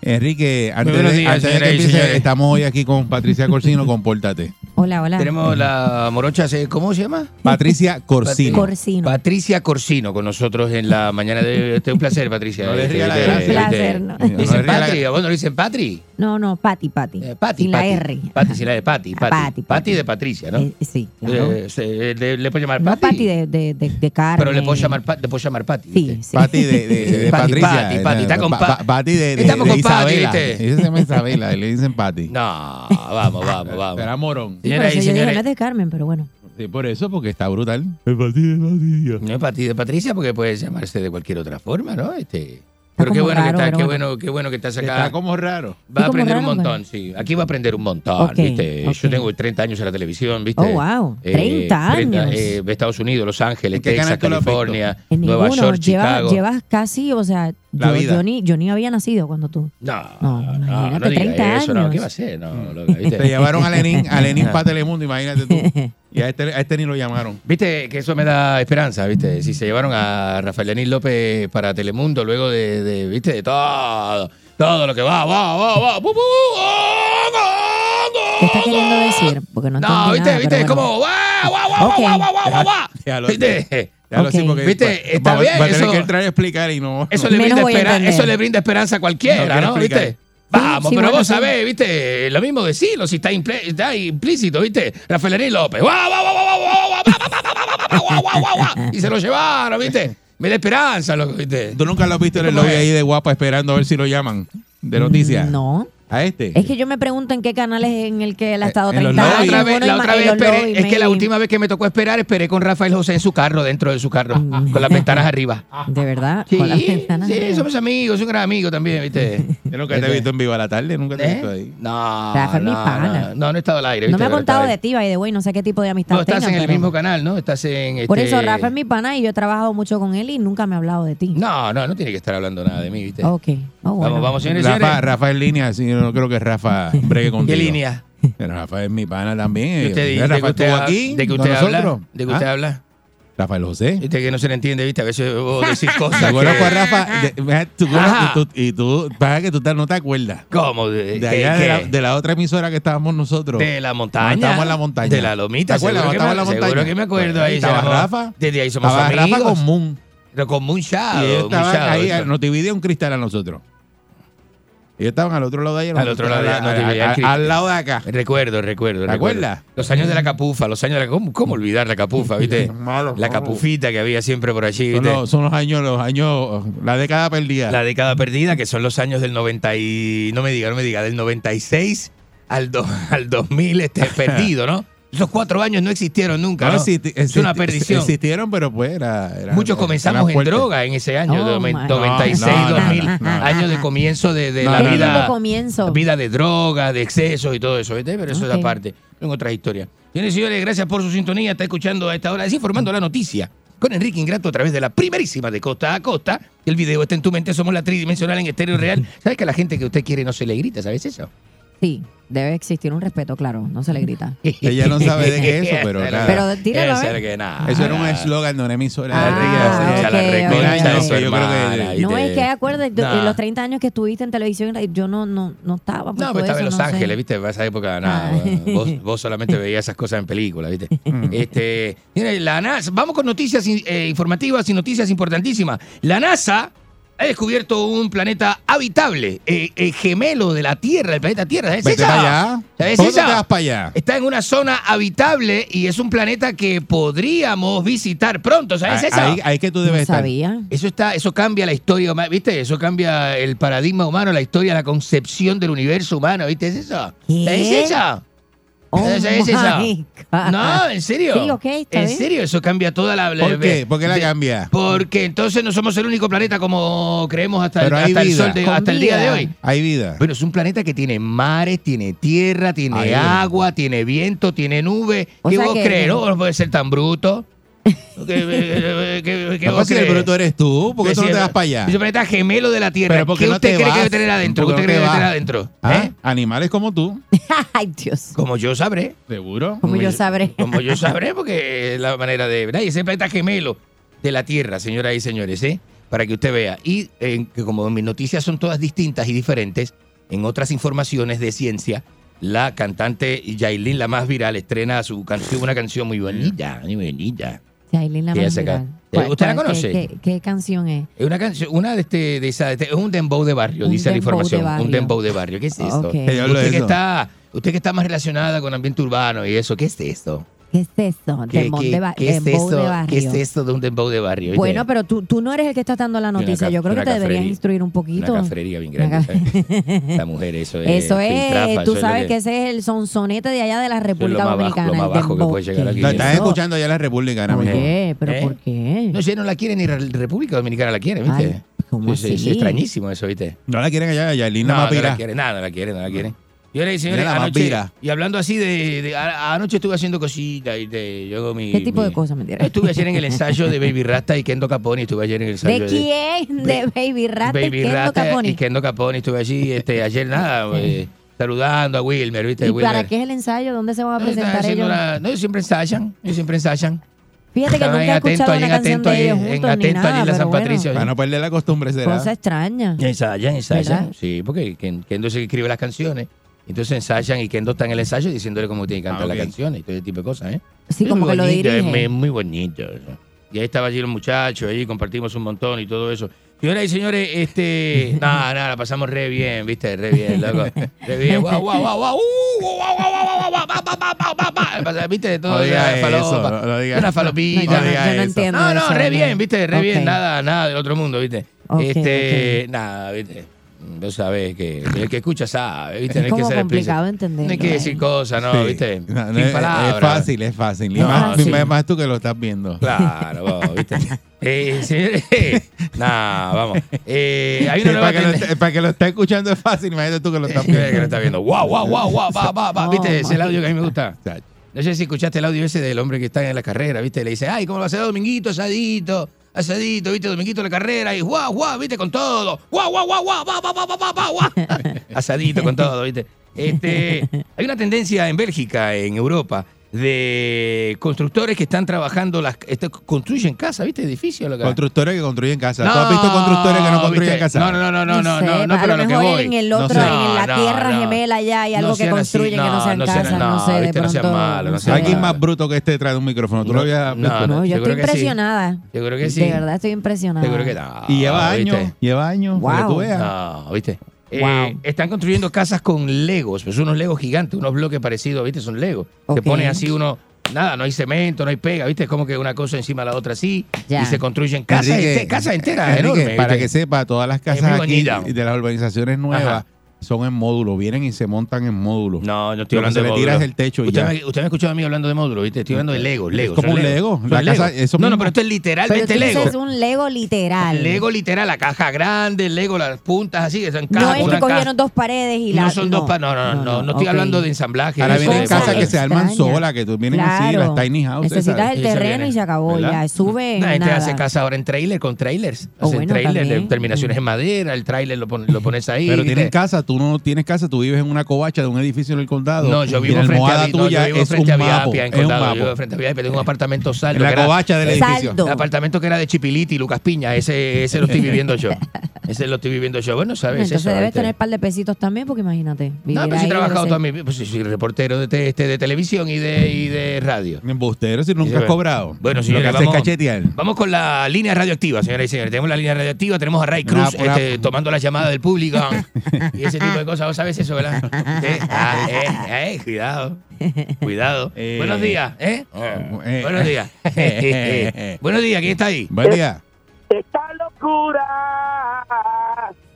Enrique, antes, días, antes de que empiece, estamos hoy aquí con Patricia Corsino, compórtate. Hola, hola. Tenemos la morocha, ¿se- ¿cómo se llama? Patricia Corsino. Corsino. Patricia Corsino con nosotros en la mañana de... Este es un placer, Patricia. No le la gracia. este, Placer, no. No le Dicen Patri, ¿a vos no le dicen Patri? No, no, Pati, Pati. Eh, Pati, Sin la Pati. R. Pati, sin la de Pati, Pati. Pati, Pati de Patricia, ¿no? Eh, sí, claro. Eh, se- le, le puedo llamar no Pati. Pati de, de, de, de carne. Pero le puedo llamar, le puedo llamar Pati. Sí, ¿viste? sí. Pati de, de, de <laughs> Pati, Patricia. Pati, Pati, está con Pa- Pa- Pa- Pati de, de, Estamos de con Pati, Isabela. ¿viste? Ella se llama Isabela, y le dicen Pati. No, vamos, vamos, vamos. Será morón. Y dije, no es de Carmen, pero bueno. Sí, por eso, porque está brutal. El Pati de Patricia. no es Pati de Patricia porque puede llamarse de cualquier otra forma, ¿no? Este, pero qué bueno, raro, que está, pero qué bueno. qué bueno que estás acá. Está como raro. Va a aprender un montón, sí. Aquí va a aprender un montón, ¿viste? Yo tengo 30 años en la televisión, ¿viste? Oh, wow. 30 años. eh, Estados Unidos, Los Ángeles, ¿En qué Texas? California, En Nueva. York, llevas casi, o sea, La yo, vida. yo ni, yo ni había nacido cuando tú. No, No, no, imagínate, no diga 30 eso, no. ¿Qué va a ser? No, loca, ¿viste? Te llevaron a Lenin, a Lenin <laughs> para Telemundo, imagínate tú. <laughs> Y a este, a este ni lo llamaron. Viste que eso me da esperanza, ¿viste? Si se llevaron a Rafael Lenín López para Telemundo luego de, de, ¿viste? De todo, todo lo que va, va, va, va, bu, bu, va, va, ¿Qué está queriendo decir? Porque no No, ¿viste? nada, ¿Viste? Es bueno. como, va, va, va, Ok. va, va, va, va, Okay. porque ¿Viste? Está va, bien, va a tener eso, que entrar a explicar y no. Eso, le brinda, eso le brinda esperanza a cualquiera, ¿no? ¿no? ¿Viste? Vamos, sí, sí, pero bueno, vos sabés, ¿viste? Lo mismo decirlo si está, está implícito, ¿viste? Rafael López. Y se lo llevaron, ¿viste? Me da esperanza, loco, ¿viste? ¿Tú nunca lo has visto en el lobby ahí de guapa esperando a ver si lo llaman? De noticias. No. ¿A este? Es que yo me pregunto en qué canal es en el que él ha eh, estado eh, La otra vez, la otra vez esperé, es que la última vez que me tocó esperar, esperé con Rafael José en su carro, dentro de su carro, mm. con las ventanas arriba. <laughs> ¿De verdad? Sí, ¿Con las ventanas sí somos amigos, un gran amigo también, ¿viste? <laughs> Yo nunca te he ¿Eh? visto en vivo a la Tarde, nunca te he visto ¿Eh? ahí. No, Rafael, no, mi pana. No, no, he estado al aire. No me ha contado de ti, by the way, no sé qué tipo de amistad No, estás en el mismo canal, ¿no? Estás en... Por eso, este, Rafael es mi pana y yo he trabajado mucho con él y nunca me ha hablado de ti. No, no, no tiene que estar hablando nada de mí, ¿viste? Ok. Oh. Vamos, vamos, señores. Rafa, Rafael Línea, señor no creo que Rafa bregue <laughs> contigo. ¿Qué línea? Pero Rafa es mi pana también. ¿Y eh, usted, eh, Rafa, de que usted, aquí, de que usted habla. De que usted ¿Ah? habla. Rafael José. Viste que no se le entiende, viste, a veces vos <laughs> decís cosas. Yo conozco a Rafa, de, <laughs> tú, tú, y tú, para que tú no te acuerdas. ¿Cómo? De, de, allá de la, de, la, otra emisora que estábamos nosotros. De la montaña. Estábamos en la montaña. De la lomita. ¿Te acuerdas? Estábamos en la montaña. Seguro que me acuerdo bueno, ahí. Estaba llamó, Rafa. Desde ahí somos estaba amigos. Rafa con Moon. Pero con Moon Shadow. Y ellos estaban ahí, eso. nos dividía un cristal a nosotros. Ellos estaban al otro lado de allá. Al otro lado, de, la, al lado de acá. Recuerdo, recuerdo. ¿Te acuerdas? Los años de la capufa, los años de la ¿Cómo, cómo olvidar la capufa, viste? La capufita que había siempre por allí, ¿viste? Son los, son los, años, los años, la década perdida. La década perdida, que son los años del 90 y, no me diga, no me diga, del 96 al, do, <laughs> al 2000 este, <laughs> perdido, ¿no? Esos cuatro años no existieron nunca, es una perdición. Existieron, pero pues era... Muchos comenzamos en droga en ese año, 96, no, no, 2000, años de comienzo de, la vida, comienzo. vida de droga, de excesos y todo eso, ¿viste? Pero eso es aparte, en otra historia. Señores y señores, gracias por su sintonía, está escuchando a esta hora, desinformando la noticia con Enrique Ingrato a través de la primerísima de Costa a Costa. El video está en tu mente, somos la tridimensional en estéreo real. <laughs> ¿Sabes que a la gente que usted quiere no se le grita? ¿Sabes eso? Sí, debe existir un respeto, claro, no se le grita. <laughs> Ella no sabe de qué es eso, pero nada. Pero tíralo, a ver. Que nada. Eso era un eslogan de una emisora. Ah, ah, okay, okay. Yo creo que... No, es que acuerdas, nah. los 30 años que estuviste en televisión, yo no, no, no estaba. Pues, no, pero estaba en Los Ángeles, ¿viste? En esa época, nada. Ah. Vos, <laughs> vos, solamente veías esas cosas en películas, ¿viste? Mm. este, mire, la NASA, vamos con noticias eh, informativas y noticias importantísimas. La NASA ha descubierto un planeta habitable, eh, eh gemelo de la Tierra, el planeta Tierra. ¿Sabes Vete para allá. ¿Sabes? Te vas para allá? Está en una zona habitable y es un planeta que podríamos visitar pronto. ¿Sabes ahí, esa? Ahí, ahí que tú debes estar. sabía. Eso, está, eso cambia la historia humana, ¿viste? Eso cambia el paradigma humano, la historia, la concepción del universo humano, ¿viste? ¿Es eso? ¿Qué? ¿Es esa? No, en serio. En serio, eso cambia toda la... ¿Por qué? ¿Por qué la cambia? Porque entonces no somos el único planeta como creemos hasta, el, sol hasta el día de hoy. Hay vida. Bueno, es un planeta que tiene mares, tiene tierra, tiene agua, tiene viento, tiene nube. O ¿Qué vos crees? No, no puede ser tan bruto que, eh, eh, eh, que, vos si el bruto eres tú, porque tú no te vas para allá. Yo planeta gemelo de la Tierra. ¿Qué usted cree que debe tener adentro? ¿Qué usted cree que debe tener adentro? ¿Ah? Animales como tú. <laughs> Ay, Dios. Como yo sabré. Seguro. Como, yo, yo sabré. <laughs> Como yo sabré, porque es la manera de. ¿verdad? Y ese planeta gemelo de la Tierra, señoras y señores, ¿eh? Para que usted vea. Y eh, que como mis noticias son todas distintas y diferentes, en otras informaciones de ciencia, la cantante Yailin, la más viral, estrena su canción, una canción muy bonita, muy bonita. Yailin la ¿Usted la conoce? ¿Qué, qué, qué canción es? Es una canción, una de este, de esa, este, es un dembow de barrio, un dice la información. De un dembow de barrio. ¿Qué es esto? Okay. Usted, que está, usted que está más relacionada con ambiente urbano y eso, ¿qué es esto? ¿Qué es eso? ¿Qué, es eso? De ¿Qué es eso de un dembow de barrio? Bueno, pero tú, tú no eres el que está dando la noticia. Yo creo que te deberías instruir un poquito. La mujer, eso <laughs> es. Eso es. Tú sabes que... ese es el sonsonete de allá de la República eso Dominicana. Bajo, lo más. No, estás escuchando allá la República ahora mismo. ¿Por qué? ¿Eh? Por qué? No sé, no la quiere ni la República Dominicana la quiere, ¿viste? Ay. Es, extrañísimo eso, ¿viste? No la quieren allá, allá Lina no, no la quiere, nada, no la quiere, no la quiere. Yo le dije, señores, anoche, y hablando así de, de anoche estuve haciendo cositas y de, yo hago mi... ¿Qué tipo mi- de cosas me tiras? Estuve ayer en el <laughs> ensayo de Baby Rasta y Kendo Capone, estuve ayer en el ensayo ¿De quién? De Baby Rat, Baby Kendo Rasta Caponi. y Kendo Capone, estuve allí este, ayer nada, <laughs> eh, saludando a Wilmer, ¿viste? ¿Y Wilmer. para qué es el ensayo? ¿Dónde se van a presentar ellos? la- no, ellos siempre ensayan, ellos siempre ensayan. Fíjate que Estaban nunca he escuchado una canción de ellos en atento allí en la San Patricio. Para no perder la costumbre, será. cosa extraña. Ensayan, ensayan. ¿Verdad? Sí, porque Kendo es el que escribe las canciones. Entonces ensayan y Kendo está en el ensayo diciéndole cómo tiene que cantar Ah, las ok. canciones y todo ese tipo de cosas, ¿eh? Sí, Es como muy que lo bonito, es dirige. muy, muy bonito. eso. Y ahí estaba allí los muchachos, ahí compartimos un montón y todo eso. Señoras y señores, este. Nada, nada, la pasamos re bien, ¿viste? Re bien, loco. Re bien. Guau, guau, guau, guau. Uh, ¿Viste? Todo No diga eso, no- no diga- Una falopita. no diga yo no eso. entiendo No, no, re no. bien, ¿viste? Re bien, nada, nada del otro mundo, ¿viste? Este, nada, ¿viste? Vos sabés que el que escucha sabe, ¿viste? Es no hay que ser complicado entenderlo. No hay que decir cosas, ¿no? Sí. ¿Viste? No, no, Sin es, palabras. es fácil, es fácil. Y No, más, sí. más- tú que lo estás viendo. Claro, vos, ¿viste? <laughs> Eh, señores, <laughs> nah, vamos. Eh, hay una Sí, nueva para, que lo, para que lo esté escuchando es fácil, imagínate tú que lo estás que viendo. lo está viendo. Guau, guau, guau, guau, va, va, va. ¿Viste? Oh, Ese es el audio que a mí me gusta. No sé si escuchaste el audio ese del hombre que está en la carrera, ¿viste? Le dice, ay, ¿cómo va a ser Dominguito? Asadito, asadito, ¿viste? Dominguito la carrera y guau, guau, ¿viste? Con todo. Guau, guau, guau, guau, guau, guau, guau, guau, guau, guau. Asadito con todo, ¿viste? Este, <laughs> hay una tendencia en Bélgica, en Europa, de constructores que están trabajando, las, este, construyen casas, ¿viste? Edificios. Lo que- Constructores que construyen casa. ¿Tú has visto constructores que no construyen ¿viste? casa? No, no, no, no, no, sé, no, no, a pero lo a lo que mejor voy. en el No otro, sé. en la No, tierra no. gemela ya hay algo No que así, que no no, sean no sean- casas, no, no, sé, de viste, no sean pronto. malos, no sé. sean Alguien más bruto que este detrás de un micrófono. ¿Tú lo habías no? No, yo estoy que sí. impresionada. Seguro que sí. De verdad estoy impresionada. Seguro que no. Y lleva años, lleva años, que tú Wow. veas. No, ¿viste? Eh, Wow. están construyendo casas con legos, pues unos legos gigantes, unos bloques parecidos, ¿viste? Son legos. Se Ok. ponen así uno, nada, no hay cemento, no hay pega, ¿viste? Es como que una cosa encima de la otra así, Ya. y se construyen casas, Enrique, casas enteras, Enrique, enormes. para ¿viste? que sepa, todas las casas aquí de las urbanizaciones nuevas Ajá. Son en módulos, vienen y se montan en módulos. No, yo estoy Lo que hablando se de le tira módulos. es el techo y usted ya. Me, usted me ha escuchado a mí hablando de módulos, ¿viste? Estoy hablando de Lego, Lego. como son un Lego. Son La Lego. casa- eso no, no, mismo. pero esto es Pero literalmente tú Lego. dices un Lego literal. Lego literal, la caja grande, el Lego, las puntas así, que son No cajas. es que una caja. cogieron dos paredes y la. No son dos pa- no, no, no, no, no estoy ok. hablando de ensamblaje. Ahora eso vienen de casas que se arman Extraña. solas, que tú vienen así, Claro. las tiny houses. Necesitas esas. el Eso terreno viene. y se acabó ¿Verdad? ya. Sube La gente nada. hace casa ahora en trailer, con trailers. Oh, Hacen bueno, trailer, de también. terminaciones en madera, el trailer lo, pon- lo pones ahí. Pero tienen casa, tú no tienes casa, tú vives en una covacha de un edificio en el condado. No, yo vivo la frente almohada a, no, tuya yo vivo es frente un a mapo. Viapia, en Es un condado. Yo vivo frente a Viapia, tengo un apartamento saldo. En la covacha del edificio. Saldo. El apartamento que era de Chipiliti y Lucas Piña, ese, ese lo estoy viviendo yo. <laughs> Ese lo estoy viviendo yo. Bueno, ¿sabes Entonces eso? debes tener un par de pesitos también, porque imagínate. No, pero sí he ahí trabajado toda mi vida. Pues sí, soy reportero de, te- este, de televisión y de, y de radio. Embustero, si nunca has cobrado. Bueno, es vamos, cachetear. vamos con la línea radioactiva, señoras y señores. Tenemos la línea radioactiva, tenemos a Ray Cruz este, tomando las llamadas del público <laughs> y ese tipo de cosas. ¿Vos sabés eso, verdad? <laughs> Ah, eh, eh, cuidado, cuidado. <laughs> Eh. Buenos días, ¿eh? Eh. Buenos días. <laughs> Buenos días, ¿quién está ahí? Buen día. Esta locura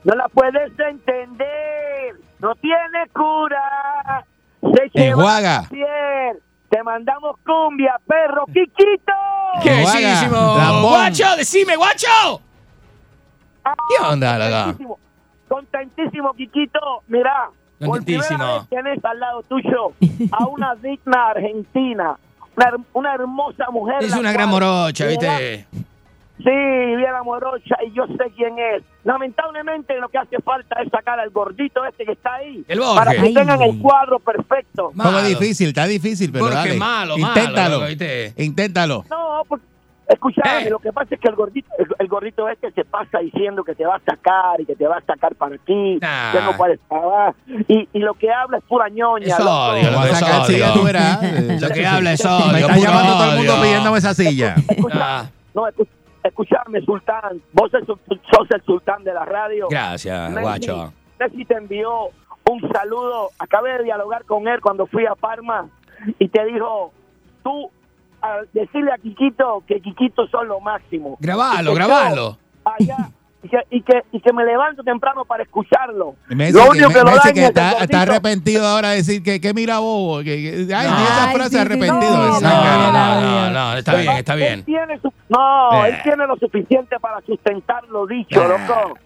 no la puedes entender, no tiene cura. Se lleva. Te mandamos cumbia, perro, Kikito. ¿Qué bellísimo! ¡Guacho, decime, guacho! ¿Qué onda, loca? Contentísimo, Kikito. Mira, por primera Contentísimo. vez tienes al lado tuyo a una <laughs> digna argentina, una, her- una hermosa mujer. Es una gran morocha. ¿viste? Sí, Viviana Morocha, y yo sé quién es. Lamentablemente lo que hace falta es sacar al gordito este que está ahí. El Borges. Para que Ay. tengan el cuadro perfecto. Malo. difícil, está difícil, pero Porque dale. malo, malo, Inténtalo. Inténtalo. No, pues, escúchame, Eh. lo que pasa es que el gordito, el, el gordito este se pasa diciendo que te va a sacar y que te va a sacar para ti, Nah. que no puedes pagar. Y, y lo que habla es pura ñoña. Es odio, Lo es sacar, tú <laughs> que habla es Me odio, está puro llamando todo el mundo pidiéndome esa silla. Ah, No, escu- escúchame, Sultán. Vos sos, sos el sultán de la radio. gracias, Messi- guacho. Messi te envió un saludo. Acabé de dialogar con él cuando fui a Parma y te dijo, tú, decirle a Quiquito que Quiquito son lo máximo. Grabalo, que grabalo. Allá, y que, y, que, y que me levanto temprano para escucharlo. Messi, lo que, único que, lo que es el está, gordito. está arrepentido ahora de decir que, que mira bobo. Que, que- ay, No. ni esa frase sí, arrepentido. no, de No, no, no, no, está bien, está Él bien. tiene su- no, Eh. él tiene lo suficiente para sustentar lo dicho, Ah. loco.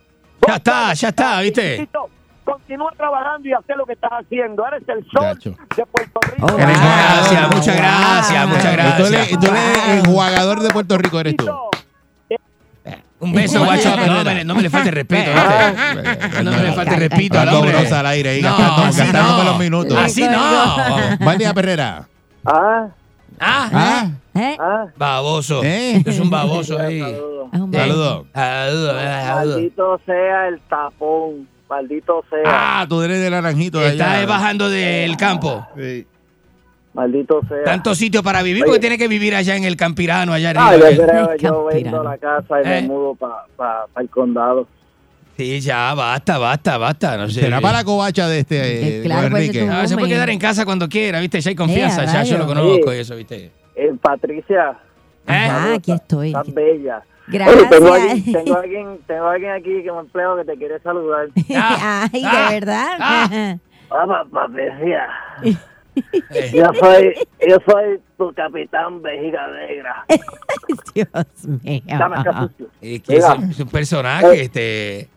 Ya está, ya está, ¿viste? Quiquito, Continúa trabajando y hacer lo que estás haciendo. Eres el sol Chacho. de Puerto Rico. Oh, Eres wow. Gracias, muchas gracias, muchas Y tú gracias. tú eres el jugador de Puerto Rico, eres tú. Un beso, guacho, no me, no me le falte respeto, <laughs> ¿viste? No me le falte respeto al hombre. al aire ahí, No, gastándome no. los minutos. Así no. Día, Perrera. Ah, Ah, Ah, ¿Eh? ah. baboso. ¿Eh? Esto es un baboso ahí. Saludos. Saludos, saludos. Maldito sea el tapón. Maldito sea. Ah, tú eres de naranjito de Está allá. bajando del campo. Sí. Maldito sea. Tanto sitio para vivir, Oye. porque tiene que vivir allá en el Campirano, allá arriba. Ah, yo ¿eh? <laughs> creo, yo vendo la casa y me Eh. mudo para el condado. Sí, ya, basta, basta, basta. No sé. Será para la covacha de este eh, claro, don pues, Enrique. Ah, se puede quedar en casa cuando quiera, ¿viste? Ya hay confianza, Eh, ya yo lo conozco Sí. y eso, ¿viste? Eh, Patricia. Ah, aquí estoy. Estás bella. Gracias. Oye, tengo, alguien, tengo, <laughs> alguien, tengo alguien aquí que me empleo que te quiere saludar. <laughs> Ay, de verdad. Ah, Patricia. Yo soy, yo soy tu capitán vejiga negra. <laughs> Dios mío. Dame acá, sucio. Es que es un personaje, Eh. este.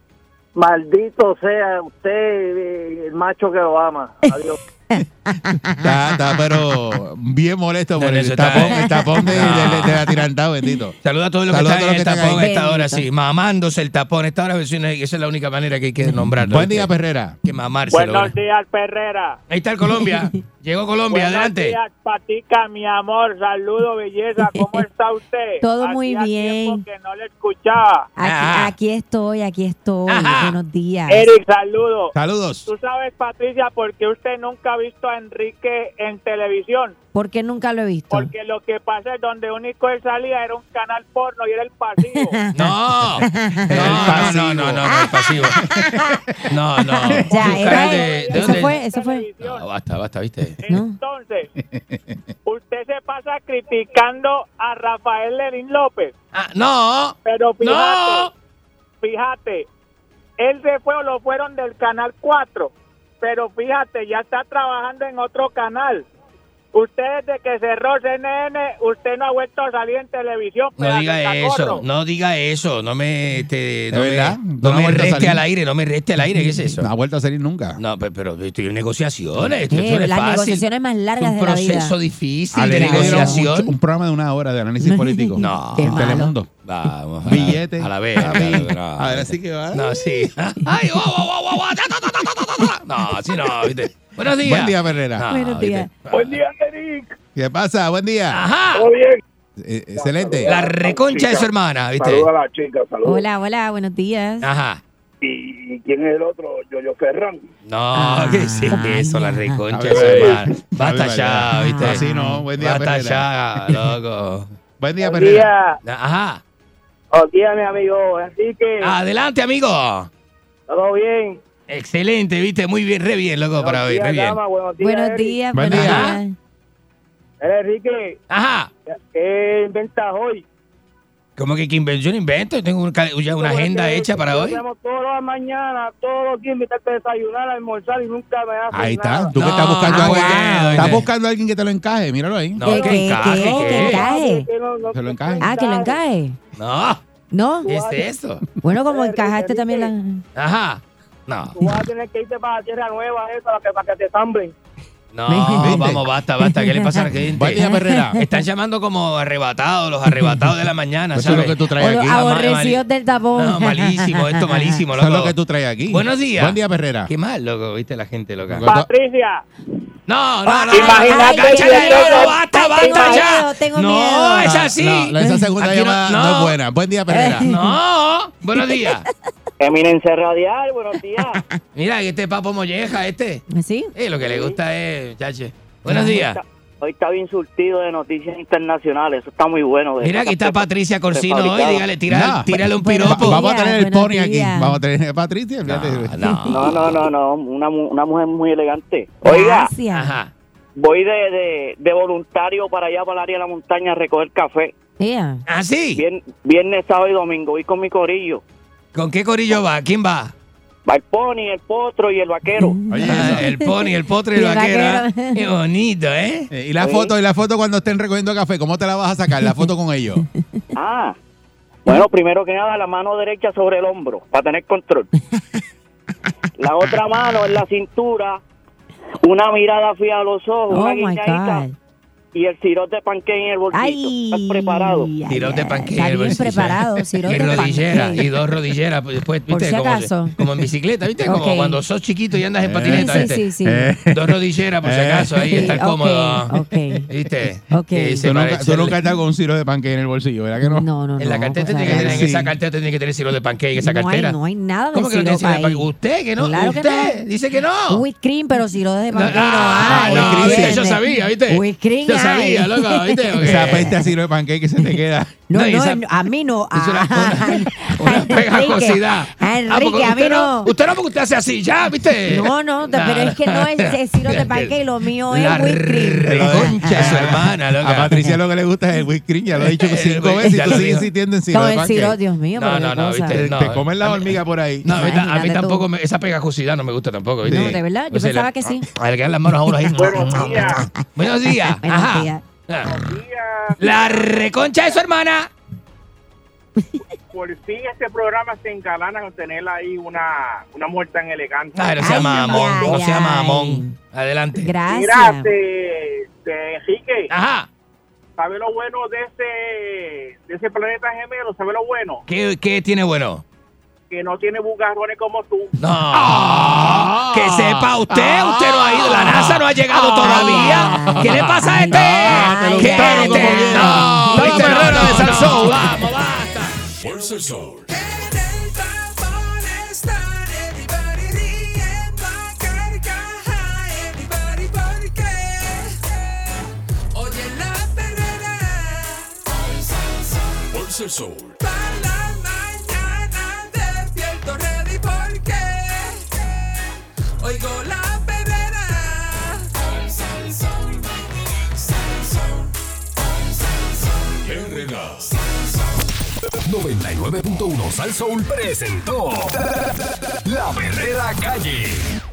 Maldito sea usted, eh, el macho que lo ama. Adiós. Está, está, pero bien molesto por el tapón, el tapón de, No. de, de, atirantado, bendito. Saluda a todos los que Saluda están en el tapón a esta hora, sí, mamándose el tapón. Esta hora, esa es la única manera que hay que nombrarlo. Buen día, Perrera. Que mamárselo. Buenos días, Perrera. Ahí está el Colombia. <laughs> Llegó Colombia, Buenos adelante. días, Patica, mi amor. Saludo, belleza. <laughs> ¿Cómo está usted? Todo muy bien. tiempo que no le escuchaba. Aquí, aquí estoy, aquí estoy. Buenos días. Eric, saludo. Saludos. Tú sabes, Patricia, por qué usted nunca ha visto a Enrique en televisión. Porque nunca lo he visto. Porque lo que pasa es donde único él salía era un canal porno y era el pasivo. <laughs> <laughs> No, no, no, no, no, no, el pasivo. No, no. Ya, era- ¿de eso dónde? fue, eso fue. No, basta, basta, ¿viste? Entonces, usted se pasa criticando a Rafael Lenín López. Ah, no. Pero fíjate, No. fíjate, él se fue o lo fueron del canal 4, pero fíjate, ya está trabajando en otro canal. Usted desde que cerró CNN, usted no ha vuelto a salir en televisión. No diga eso, no diga eso, no me, te, no ¿De me, verdad? no ¿No ha me reste salir? al aire, no me reste al aire, ¿qué es eso? No ha vuelto a salir nunca. No, pero, pero estoy en negociaciones, esto, Eh, esto no es las fácil. negociaciones más largas un de la vida. proceso difícil de negociación. Un, un programa de una hora de análisis <laughs> político. No. En Telemundo. Vamos, a- Billete. A la vez. a vez, no. Ahora sí que va. No, sí. Ay, ta, ta, ta, ta. No, así no, ¿viste? Buenos días. Buen día, Perrera. No, Buenos días. Buen día, Eric. ¿Qué pasa? Buen día. Ajá. ¿Todo bien? Eh, excelente. La reconcha de su hermana, ¿viste? Saluda a la chica, saludos. Hola, hola, buenos días. Ajá. ¿Y quién es el otro? Yoyo Ferran. No, ¿qué es eso? La reconcha de su hermana. Basta ya. ¿viste? Así no. Buen día, Basta ya, loco. Buen día, Buen día. Ajá. Buen día, mi amigo Enrique. Adelante, amigo. ¿Todo bien? Excelente, viste, muy bien, re bien, loco, para hoy, Buenos re días, bien. dama, buenos días, Buenos días, Buen buenos día. días. Enrique, Ajá. ¿qué inventas hoy? ¿Cómo que, que inven- yo no invento? Yo tengo ya una agenda Porque hecha para hoy. hacemos Todas las mañanas, todos los días invitarte a desayunar, a almorzar y nunca me haces Ahí está. nada. Tú que No, estás buscando no a alguien. Estás buscando a alguien que te lo encaje. Míralo ahí. No, ¿Qué, que encaje, qué? ¿qué? ¿Que encaje? Que no- no- Se lo encaje. Ah, que lo encaje. No, ¿No? ¿qué es esto? Bueno, como encajaste también la... Ajá. No, Tú vas a tener que irte para la tierra nueva esa para que, para que te zamblen. No, ¿Viste? vamos, basta, basta. ¿Qué le pasa a la gente? Buen día, Perrera. Están llamando como arrebatados, los arrebatados de la mañana, Eso es ¿sabes? lo que tú O traes los aquí. Ma- aborrecidos del tapón. No, malísimo, esto malísimo, Eso es loco. lo que tú traes aquí. Buenos días. Buen día, Perrera. Qué mal, loco, viste la gente loca. Loco. Patricia, No, no, no. Imagínate no, cáchale, que- no, no, basta, Ay, basta tengo ya. no, es así. No, esa segunda llamada no, no. es buena. Buen día, Perrera. No, buenos días. <laughs> Eminencia Radial, buenos días. Mira, este papo molleja, este. ¿Sí? Eh, lo que le gusta es, chache. Buenos días. Hoy está bien surtido de noticias internacionales, eso está muy bueno. de Mira, aquí está Patricia Corsino hoy, dígale, tira, No, tírale un piropo. Vamos a tener el pony aquí. Vamos a tener a Patricia. fíjate. No, No, no, no, no, una, mu- una mujer muy elegante. Oiga, Gracias. Ajá. voy de, de, de voluntario para allá, para el área de la montaña, a recoger café. Ea. ¿Ah, sí? Vier- viernes, sábado y domingo, voy con mi corillo. ¿Con qué corillo va? ¿Quién va? Va el pony, el potro y el vaquero. Oye, Ah, el pony, el potro y el Y el vaquero. ¿ah? Qué bonito, ¿eh? Eh, y la Sí. foto, y la foto cuando estén recogiendo café, ¿cómo te la vas a sacar? La foto con ellos. <laughs> Ah, bueno, primero que nada, la mano derecha sobre el hombro, para tener control. <laughs> La otra mano en la cintura, una mirada fija a los ojos, Oh una my guiñadita. God. Y el sirope de panque en el bolsillo. Ay, ¿Estás preparado? Tirón de panque. Está en el bien bolsillo. preparado, sirope Y de rodillera, panque. y dos rodilleras. pues, Después, Por ¿viste? si como, acaso. como en bicicleta, ¿viste? Como cuando sos chiquito y andas en patineta, Sí, ¿viste? sí, sí. Eh. Dos rodilleras, por si acaso, ahí Sí, estar ok, cómodo. ok. ¿Viste? Ok. Se Tú nunca, tú nunca estás con un ciro de panque en el bolsillo, ¿verdad que no? No, no, En la cartera pues, tiene que tener, en sí. esa cartera tiene que tener siro de pancake, esa no hay, no hay nada de ¿Cómo que no tiene sirope siro de ahí. panque? ¿Usted que no? Claro ¿Usted? no. Dice que no. Whipped cream, pero sirope de panque Ah, no no, hay. ¿entiendes? yo sabía, ¿viste? Whipped cream. Sabía, loco, ¿viste? Porque- Esa peste a siro de panque que se te queda. No, No, a mí no. <laughs> A, <laughs> una- pegajosidad. Enrique, a Ah, Enrique, porque a mí usted no. Usted no, porque usted hace así, ya, ¿viste? No, no, Nah, pero es que no es, es sirope de <laughs> panque y lo mío es La whipped cream. concha su hermana, loca. A Patricia lo que le gusta es el cream, ya lo he dicho cinco Eh, veces y ya tú lo sigues insistiendo en siro Con de Dios mío, No, no, no. ¿viste? Te, comen la hormiga por ahí. No, a mí, tampoco me- esa pegajosidad no me gusta tampoco. ¿viste? No, de verdad, yo sea, pensaba que sí. A le quedan las manos a uno ahí. Buenos días. Buenos días. Ajá. La reconcha de su hermana. Por fin este programa se engalana con tener ahí una, una muerte tan elegante. Ay, no sea Ay, mamón, ay, no sea ay. mamón. Adelante. Mira, Gracias. de, de Enrique, Ajá. ¿sabe lo bueno de ese, de ese planeta gemelo? ¿Sabe lo bueno? ¿Qué, qué tiene bueno? Que no tiene bugarrones como tú. No. Que sepa usted, usted no ha ido, la NASA no ha llegado todavía. ¿Qué le pasa a este? ¿Qué este? No, ay. viste, no, no, de Salsón. Vamos, va. Fuerza el sol. Oye la perrera, Fuerza el sol. Oigo la perrera. 99.1 Sal Soul presentó La Verdadera Calle.